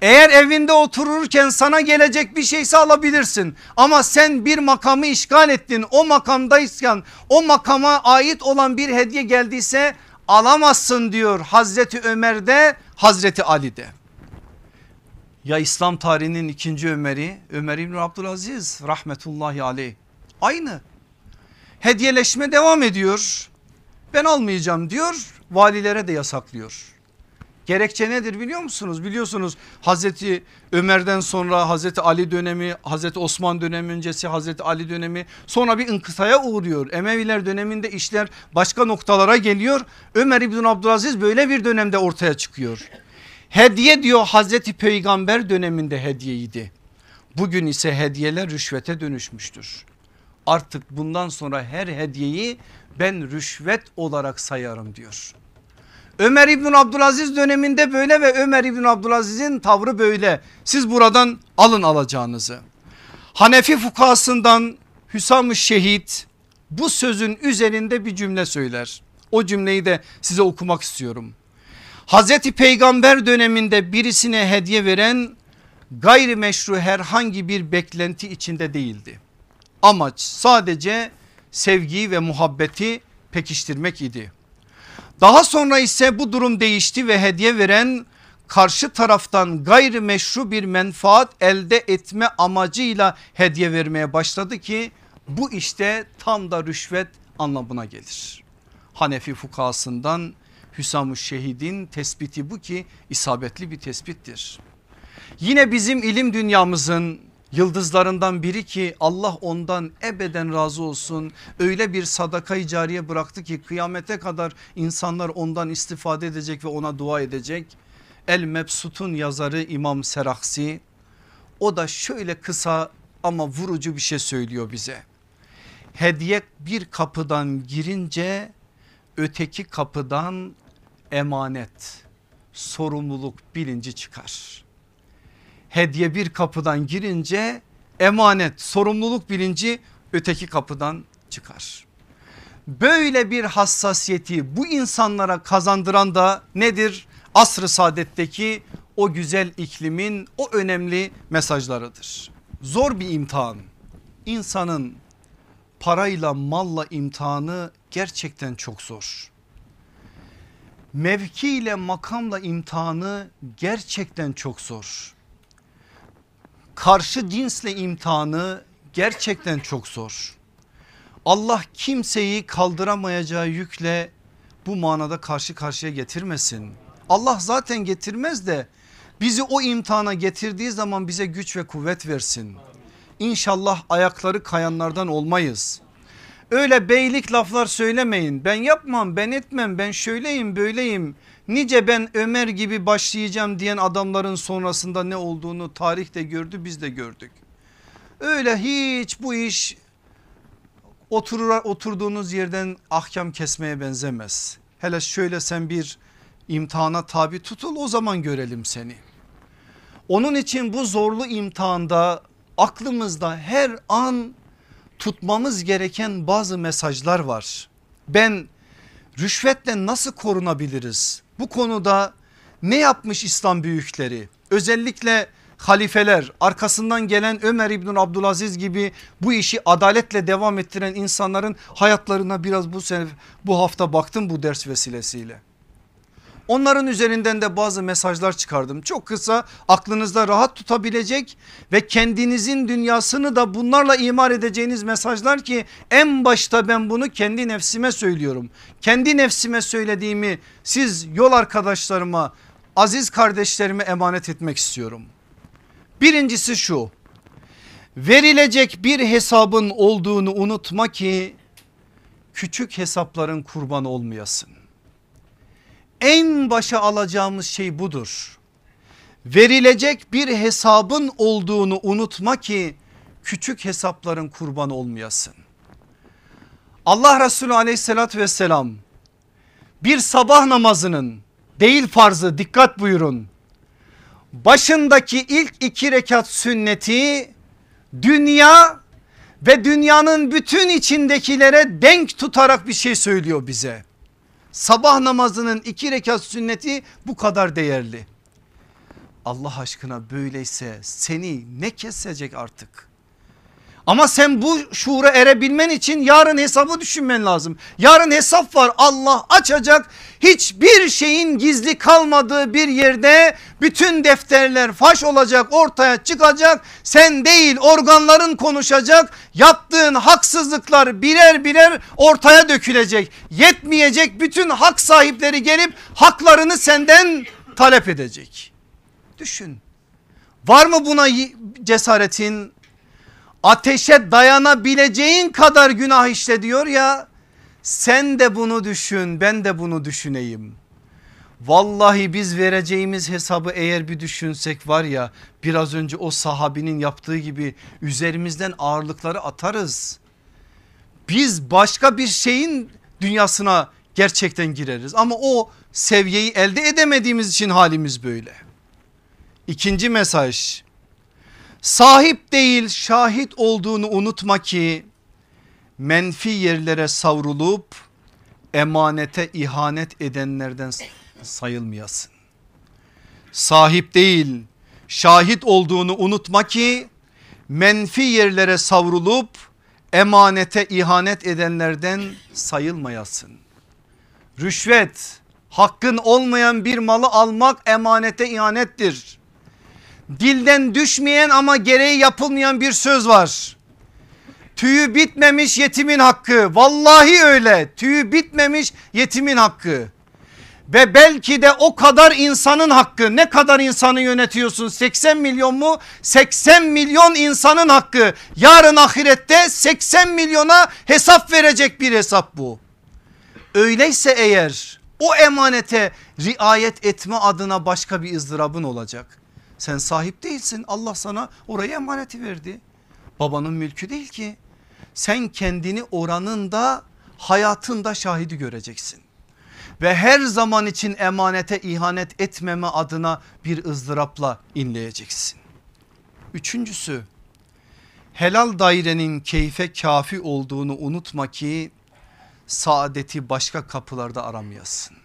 [SPEAKER 1] Eğer evinde otururken sana gelecek bir şeyse alabilirsin. Ama sen bir makamı işgal ettin. O makamdayken o makama ait olan bir hediye geldiyse alamazsın diyor Hazreti Ömer'de Hazreti Ali'de. Ya İslam tarihinin ikinci Ömer'i Ömer İbni Abdülaziz rahmetullahi aleyh aynı hediyeleşme devam ediyor ben almayacağım diyor valilere de yasaklıyor. Gerekçe nedir biliyor musunuz? Biliyorsunuz Hazreti Ömer'den sonra Hazreti Ali dönemi, Hazreti Osman dönemi öncesi Hazreti Ali dönemi sonra bir inkıtaya uğruyor. Emeviler döneminde işler başka noktalara geliyor. Ömer İbn Abdülaziz böyle bir dönemde ortaya çıkıyor. Hediye diyor Hazreti Peygamber döneminde hediyeydi. Bugün ise hediyeler rüşvete dönüşmüştür. Artık bundan sonra her hediyeyi ben rüşvet olarak sayarım diyor. Ömer İbn Abdülaziz döneminde böyle ve Ömer İbn Abdülaziz'in tavrı böyle. Siz buradan alın alacağınızı. Hanefi fukasından Hüsam-ı Şehit bu sözün üzerinde bir cümle söyler. O cümleyi de size okumak istiyorum. Hazreti Peygamber döneminde birisine hediye veren gayrimeşru herhangi bir beklenti içinde değildi. Amaç sadece sevgiyi ve muhabbeti pekiştirmek idi. Daha sonra ise bu durum değişti ve hediye veren karşı taraftan gayrimeşru bir menfaat elde etme amacıyla hediye vermeye başladı ki bu işte tam da rüşvet anlamına gelir. Hanefi fukasından Hüsam-ı Şehid'in tespiti bu ki isabetli bir tespittir. Yine bizim ilim dünyamızın yıldızlarından biri ki Allah ondan ebeden razı olsun. Öyle bir sadaka cariye bıraktı ki kıyamete kadar insanlar ondan istifade edecek ve ona dua edecek. El Mebsut'un yazarı İmam Seraksi o da şöyle kısa ama vurucu bir şey söylüyor bize. Hediye bir kapıdan girince öteki kapıdan emanet, sorumluluk bilinci çıkar. Hediye bir kapıdan girince emanet, sorumluluk bilinci öteki kapıdan çıkar. Böyle bir hassasiyeti bu insanlara kazandıran da nedir? Asr-ı saadetteki o güzel iklimin o önemli mesajlarıdır. Zor bir imtihan. İnsanın parayla malla imtihanı gerçekten çok zor. Mevki ile makamla imtihanı gerçekten çok zor. Karşı cinsle imtihanı gerçekten çok zor. Allah kimseyi kaldıramayacağı yükle bu manada karşı karşıya getirmesin. Allah zaten getirmez de bizi o imtihana getirdiği zaman bize güç ve kuvvet versin. İnşallah ayakları kayanlardan olmayız. Öyle beylik laflar söylemeyin. Ben yapmam, ben etmem, ben şöyleyim, böyleyim. Nice ben Ömer gibi başlayacağım diyen adamların sonrasında ne olduğunu tarih de gördü, biz de gördük. Öyle hiç bu iş oturur, oturduğunuz yerden ahkam kesmeye benzemez. Hele şöyle sen bir imtihana tabi tutul o zaman görelim seni. Onun için bu zorlu imtihanda aklımızda her an tutmamız gereken bazı mesajlar var. Ben rüşvetle nasıl korunabiliriz? Bu konuda ne yapmış İslam büyükleri? Özellikle halifeler arkasından gelen Ömer İbn Abdülaziz gibi bu işi adaletle devam ettiren insanların hayatlarına biraz bu, bu hafta baktım bu ders vesilesiyle. Onların üzerinden de bazı mesajlar çıkardım. Çok kısa aklınızda rahat tutabilecek ve kendinizin dünyasını da bunlarla imar edeceğiniz mesajlar ki en başta ben bunu kendi nefsime söylüyorum. Kendi nefsime söylediğimi siz yol arkadaşlarıma aziz kardeşlerime emanet etmek istiyorum. Birincisi şu verilecek bir hesabın olduğunu unutma ki küçük hesapların kurban olmayasın en başa alacağımız şey budur. Verilecek bir hesabın olduğunu unutma ki küçük hesapların kurban olmayasın. Allah Resulü aleyhissalatü vesselam bir sabah namazının değil farzı dikkat buyurun. Başındaki ilk iki rekat sünneti dünya ve dünyanın bütün içindekilere denk tutarak bir şey söylüyor bize. Sabah namazının iki rekat sünneti bu kadar değerli. Allah aşkına böyleyse seni ne kesecek artık? Ama sen bu şuura erebilmen için yarın hesabı düşünmen lazım. Yarın hesap var Allah açacak hiçbir şeyin gizli kalmadığı bir yerde bütün defterler faş olacak ortaya çıkacak. Sen değil organların konuşacak yaptığın haksızlıklar birer birer ortaya dökülecek. Yetmeyecek bütün hak sahipleri gelip haklarını senden talep edecek. Düşün var mı buna cesaretin? Ateşe dayanabileceğin kadar günah işle diyor ya sen de bunu düşün ben de bunu düşüneyim. Vallahi biz vereceğimiz hesabı eğer bir düşünsek var ya biraz önce o sahabinin yaptığı gibi üzerimizden ağırlıkları atarız. Biz başka bir şeyin dünyasına gerçekten gireriz ama o seviyeyi elde edemediğimiz için halimiz böyle. İkinci mesaj Sahip değil şahit olduğunu unutma ki menfi yerlere savrulup emanete ihanet edenlerden sayılmayasın. Sahip değil şahit olduğunu unutma ki menfi yerlere savrulup emanete ihanet edenlerden sayılmayasın. Rüşvet hakkın olmayan bir malı almak emanete ihanettir. Dilden düşmeyen ama gereği yapılmayan bir söz var. Tüyü bitmemiş yetimin hakkı. Vallahi öyle. Tüyü bitmemiş yetimin hakkı. Ve belki de o kadar insanın hakkı. Ne kadar insanı yönetiyorsun? 80 milyon mu? 80 milyon insanın hakkı. Yarın ahirette 80 milyona hesap verecek bir hesap bu. Öyleyse eğer o emanete riayet etme adına başka bir ızdırabın olacak. Sen sahip değilsin. Allah sana orayı emaneti verdi. Babanın mülkü değil ki. Sen kendini oranın da hayatında şahidi göreceksin. Ve her zaman için emanete ihanet etmeme adına bir ızdırapla inleyeceksin. Üçüncüsü helal dairenin keyfe kafi olduğunu unutma ki saadeti başka kapılarda aramayasın.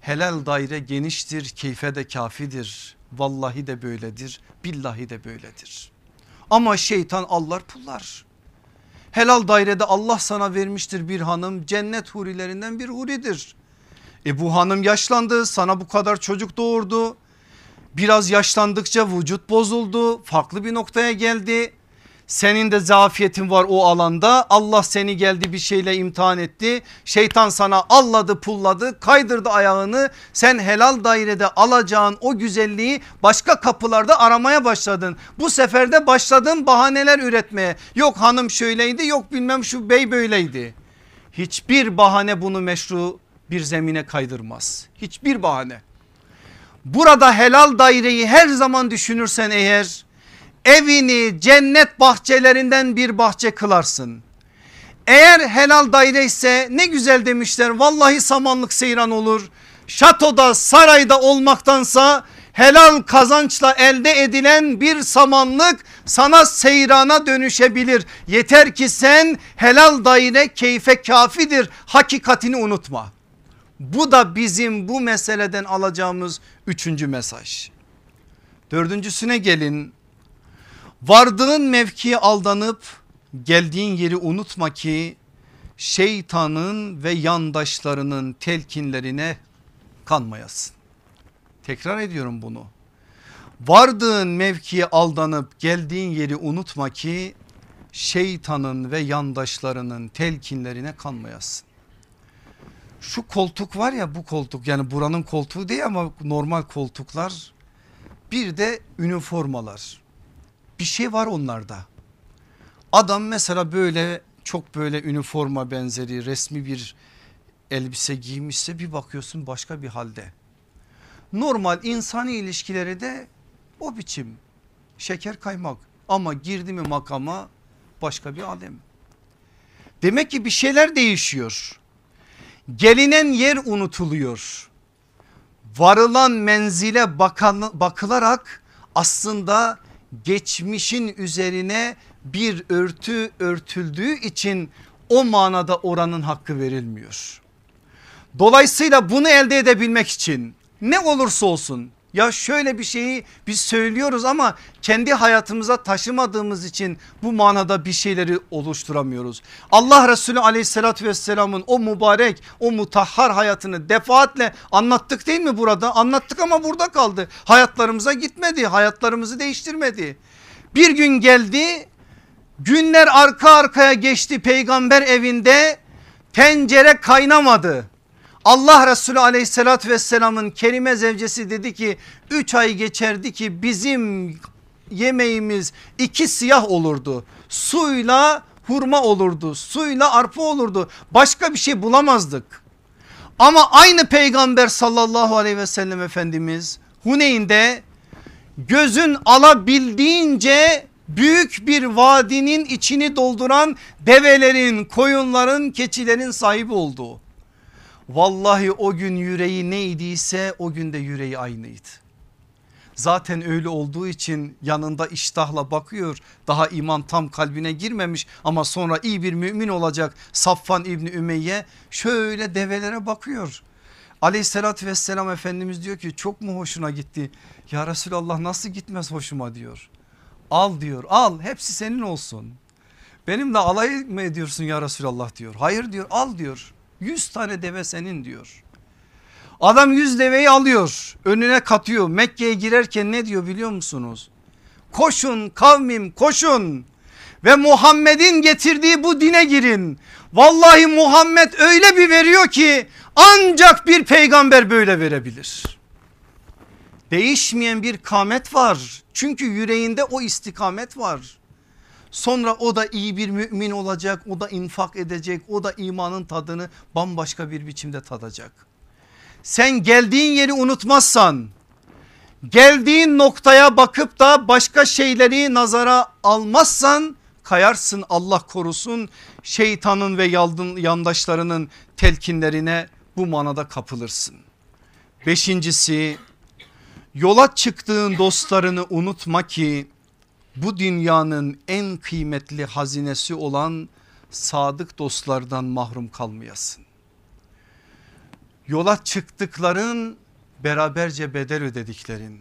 [SPEAKER 1] Helal daire geniştir, keyfe de kafidir. Vallahi de böyledir, billahi de böyledir. Ama şeytan allar pullar. Helal dairede Allah sana vermiştir bir hanım cennet hurilerinden bir huridir. E bu hanım yaşlandı sana bu kadar çocuk doğurdu. Biraz yaşlandıkça vücut bozuldu farklı bir noktaya geldi. Senin de zafiyetin var o alanda Allah seni geldi bir şeyle imtihan etti. Şeytan sana alladı pulladı kaydırdı ayağını. Sen helal dairede alacağın o güzelliği başka kapılarda aramaya başladın. Bu sefer de başladın bahaneler üretmeye. Yok hanım şöyleydi yok bilmem şu bey böyleydi. Hiçbir bahane bunu meşru bir zemine kaydırmaz. Hiçbir bahane. Burada helal daireyi her zaman düşünürsen eğer evini cennet bahçelerinden bir bahçe kılarsın. Eğer helal daire ise ne güzel demişler vallahi samanlık seyran olur. Şatoda sarayda olmaktansa helal kazançla elde edilen bir samanlık sana seyrana dönüşebilir. Yeter ki sen helal daire keyfe kafidir hakikatini unutma. Bu da bizim bu meseleden alacağımız üçüncü mesaj. Dördüncüsüne gelin Vardığın mevkiye aldanıp geldiğin yeri unutma ki şeytanın ve yandaşlarının telkinlerine kanmayasın. Tekrar ediyorum bunu. Vardığın mevkiye aldanıp geldiğin yeri unutma ki şeytanın ve yandaşlarının telkinlerine kanmayasın. Şu koltuk var ya bu koltuk yani buranın koltuğu değil ama normal koltuklar bir de üniformalar bir şey var onlarda. Adam mesela böyle çok böyle üniforma benzeri resmi bir elbise giymişse bir bakıyorsun başka bir halde. Normal insani ilişkileri de o biçim şeker kaymak ama girdi mi makama başka bir alem. Demek ki bir şeyler değişiyor. Gelinen yer unutuluyor. Varılan menzile bakan, bakılarak aslında geçmişin üzerine bir örtü örtüldüğü için o manada oranın hakkı verilmiyor. Dolayısıyla bunu elde edebilmek için ne olursa olsun ya şöyle bir şeyi biz söylüyoruz ama kendi hayatımıza taşımadığımız için bu manada bir şeyleri oluşturamıyoruz. Allah Resulü aleyhissalatü vesselamın o mübarek o mutahhar hayatını defaatle anlattık değil mi burada? Anlattık ama burada kaldı. Hayatlarımıza gitmedi hayatlarımızı değiştirmedi. Bir gün geldi günler arka arkaya geçti peygamber evinde tencere kaynamadı. Allah Resulü aleyhissalatü vesselamın kerime zevcesi dedi ki 3 ay geçerdi ki bizim yemeğimiz iki siyah olurdu. Suyla hurma olurdu suyla arpa olurdu başka bir şey bulamazdık. Ama aynı peygamber sallallahu aleyhi ve sellem efendimiz Huneyn'de gözün alabildiğince büyük bir vadinin içini dolduran develerin, koyunların, keçilerin sahibi oldu. Vallahi o gün yüreği neydiyse o günde yüreği aynıydı. Zaten öyle olduğu için yanında iştahla bakıyor. Daha iman tam kalbine girmemiş ama sonra iyi bir mümin olacak. Saffan İbni Ümeyye şöyle develere bakıyor. Aleyhissalatü vesselam Efendimiz diyor ki çok mu hoşuna gitti? Ya Resulallah nasıl gitmez hoşuma diyor. Al diyor al hepsi senin olsun.
[SPEAKER 2] Benimle alay mı ediyorsun ya Resulallah diyor. Hayır diyor al diyor. Yüz tane deve senin diyor. Adam yüz deveyi alıyor önüne katıyor. Mekke'ye girerken ne diyor biliyor musunuz? Koşun kavmim koşun ve Muhammed'in getirdiği bu dine girin. Vallahi Muhammed öyle bir veriyor ki ancak bir peygamber böyle verebilir. Değişmeyen bir kamet var. Çünkü yüreğinde o istikamet var. Sonra o da iyi bir mümin olacak, o da infak edecek, o da imanın tadını bambaşka bir biçimde tadacak. Sen geldiğin yeri unutmazsan, geldiğin noktaya bakıp da başka şeyleri nazara almazsan kayarsın Allah korusun şeytanın ve yandaşlarının telkinlerine bu manada kapılırsın. Beşincisi yola çıktığın dostlarını unutma ki bu dünyanın en kıymetli hazinesi olan sadık dostlardan mahrum kalmayasın. Yola çıktıkların beraberce bedel ödediklerin.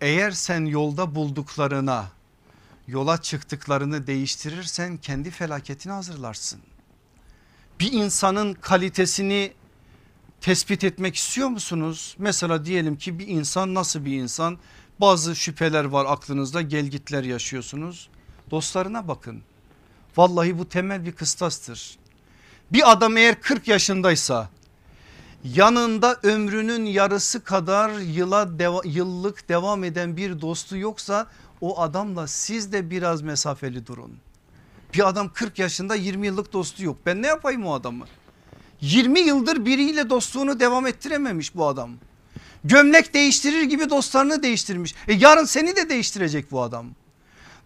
[SPEAKER 2] Eğer sen yolda bulduklarına yola çıktıklarını değiştirirsen kendi felaketini hazırlarsın. Bir insanın kalitesini tespit etmek istiyor musunuz? Mesela diyelim ki bir insan nasıl bir insan? Bazı şüpheler var aklınızda gelgitler yaşıyorsunuz. Dostlarına bakın. Vallahi bu temel bir kıstastır. Bir adam eğer 40 yaşındaysa yanında ömrünün yarısı kadar yıla deva, yıllık devam eden bir dostu yoksa o adamla siz de biraz mesafeli durun. Bir adam 40 yaşında 20 yıllık dostu yok. Ben ne yapayım o adamı? 20 yıldır biriyle dostluğunu devam ettirememiş bu adam. Gömlek değiştirir gibi dostlarını değiştirmiş. E yarın seni de değiştirecek bu adam.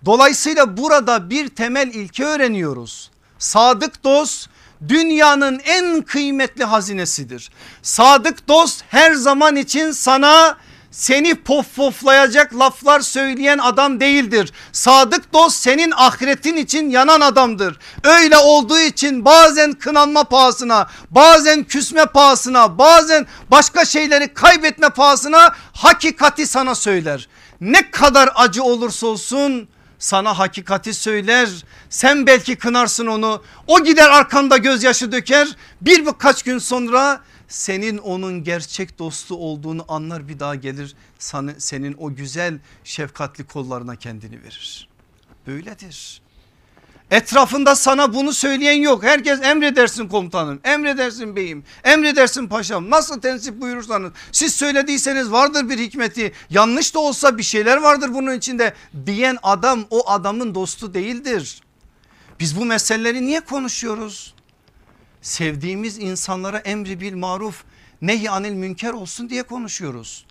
[SPEAKER 2] Dolayısıyla burada bir temel ilke öğreniyoruz. Sadık dost dünyanın en kıymetli hazinesidir. Sadık dost her zaman için sana seni pof poflayacak laflar söyleyen adam değildir. Sadık dost senin ahiretin için yanan adamdır. Öyle olduğu için bazen kınanma pahasına bazen küsme pahasına bazen başka şeyleri kaybetme pahasına hakikati sana söyler. Ne kadar acı olursa olsun sana hakikati söyler. Sen belki kınarsın onu. O gider arkanda gözyaşı döker. Bir birkaç gün sonra senin onun gerçek dostu olduğunu anlar bir daha gelir senin o güzel şefkatli kollarına kendini verir. Böyledir. Etrafında sana bunu söyleyen yok. Herkes emredersin komutanım, emredersin beyim, emredersin paşam. Nasıl tensip buyurursanız siz söylediyseniz vardır bir hikmeti. Yanlış da olsa bir şeyler vardır bunun içinde diyen adam o adamın dostu değildir. Biz bu meseleleri niye konuşuyoruz? Sevdiğimiz insanlara emri bil maruf nehyanil münker olsun diye konuşuyoruz.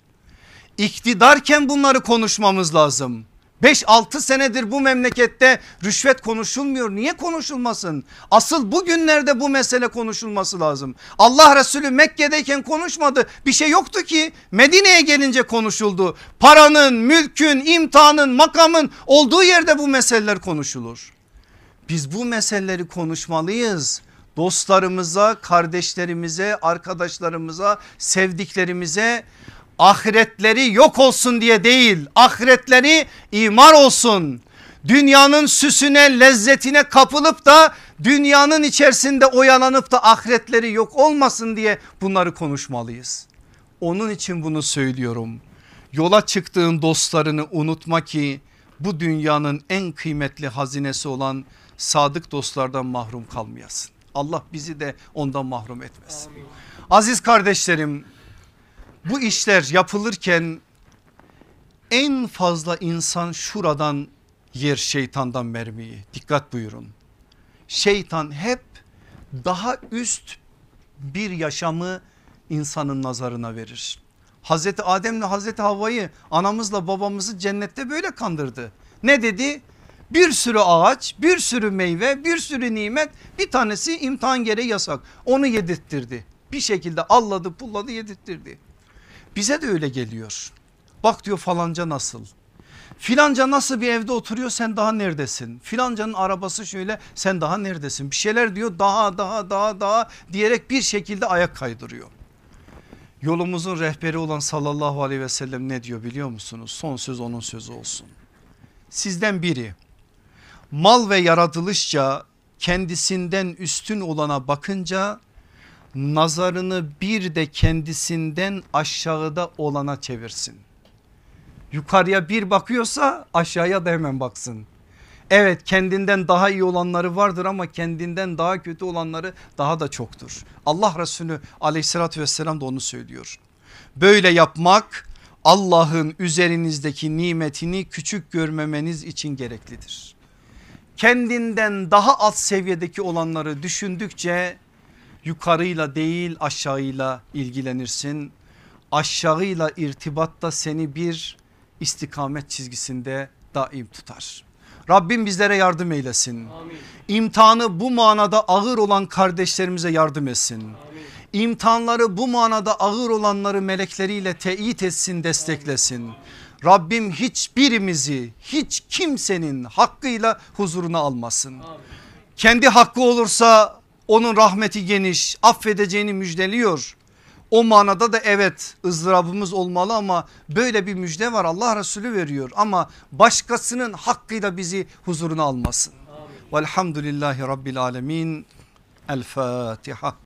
[SPEAKER 2] İktidarken bunları konuşmamız lazım. 5-6 senedir bu memlekette rüşvet konuşulmuyor. Niye konuşulmasın? Asıl bugünlerde bu mesele konuşulması lazım. Allah Resulü Mekke'deyken konuşmadı. Bir şey yoktu ki Medine'ye gelince konuşuldu. Paranın, mülkün, imtihanın, makamın olduğu yerde bu meseleler konuşulur. Biz bu meseleleri konuşmalıyız dostlarımıza, kardeşlerimize, arkadaşlarımıza, sevdiklerimize ahiretleri yok olsun diye değil ahiretleri imar olsun. Dünyanın süsüne lezzetine kapılıp da dünyanın içerisinde oyalanıp da ahiretleri yok olmasın diye bunları konuşmalıyız. Onun için bunu söylüyorum. Yola çıktığın dostlarını unutma ki bu dünyanın en kıymetli hazinesi olan sadık dostlardan mahrum kalmayasın. Allah bizi de ondan mahrum etmesin. Aziz kardeşlerim bu işler yapılırken en fazla insan şuradan yer şeytandan mermiyi. Dikkat buyurun. Şeytan hep daha üst bir yaşamı insanın nazarına verir. Hazreti Adem'le Hazreti Havva'yı anamızla babamızı cennette böyle kandırdı. Ne dedi? Bir sürü ağaç, bir sürü meyve, bir sürü nimet bir tanesi imtihan gereği yasak. Onu yedirttirdi. Bir şekilde alladı pulladı yedirttirdi. Bize de öyle geliyor. Bak diyor falanca nasıl? Filanca nasıl bir evde oturuyor sen daha neredesin? Filancanın arabası şöyle sen daha neredesin? Bir şeyler diyor daha daha daha daha diyerek bir şekilde ayak kaydırıyor. Yolumuzun rehberi olan sallallahu aleyhi ve sellem ne diyor biliyor musunuz? Son söz onun sözü olsun. Sizden biri mal ve yaratılışça kendisinden üstün olana bakınca nazarını bir de kendisinden aşağıda olana çevirsin. Yukarıya bir bakıyorsa aşağıya da hemen baksın. Evet kendinden daha iyi olanları vardır ama kendinden daha kötü olanları daha da çoktur. Allah Resulü aleyhissalatü vesselam da onu söylüyor. Böyle yapmak Allah'ın üzerinizdeki nimetini küçük görmemeniz için gereklidir. Kendinden daha alt seviyedeki olanları düşündükçe yukarıyla değil aşağıyla ilgilenirsin. Aşağıyla irtibatta seni bir istikamet çizgisinde daim tutar. Rabbim bizlere yardım eylesin. İmtihanı bu manada ağır olan kardeşlerimize yardım etsin. İmtihanları bu manada ağır olanları melekleriyle teyit etsin desteklesin. Rabbim hiçbirimizi hiç kimsenin hakkıyla huzuruna almasın. Kendi hakkı olursa onun rahmeti geniş affedeceğini müjdeliyor. O manada da evet ızdırabımız olmalı ama böyle bir müjde var Allah Resulü veriyor ama başkasının hakkıyla bizi huzuruna almasın. Velhamdülillahi Rabbil Alemin. El Fatiha.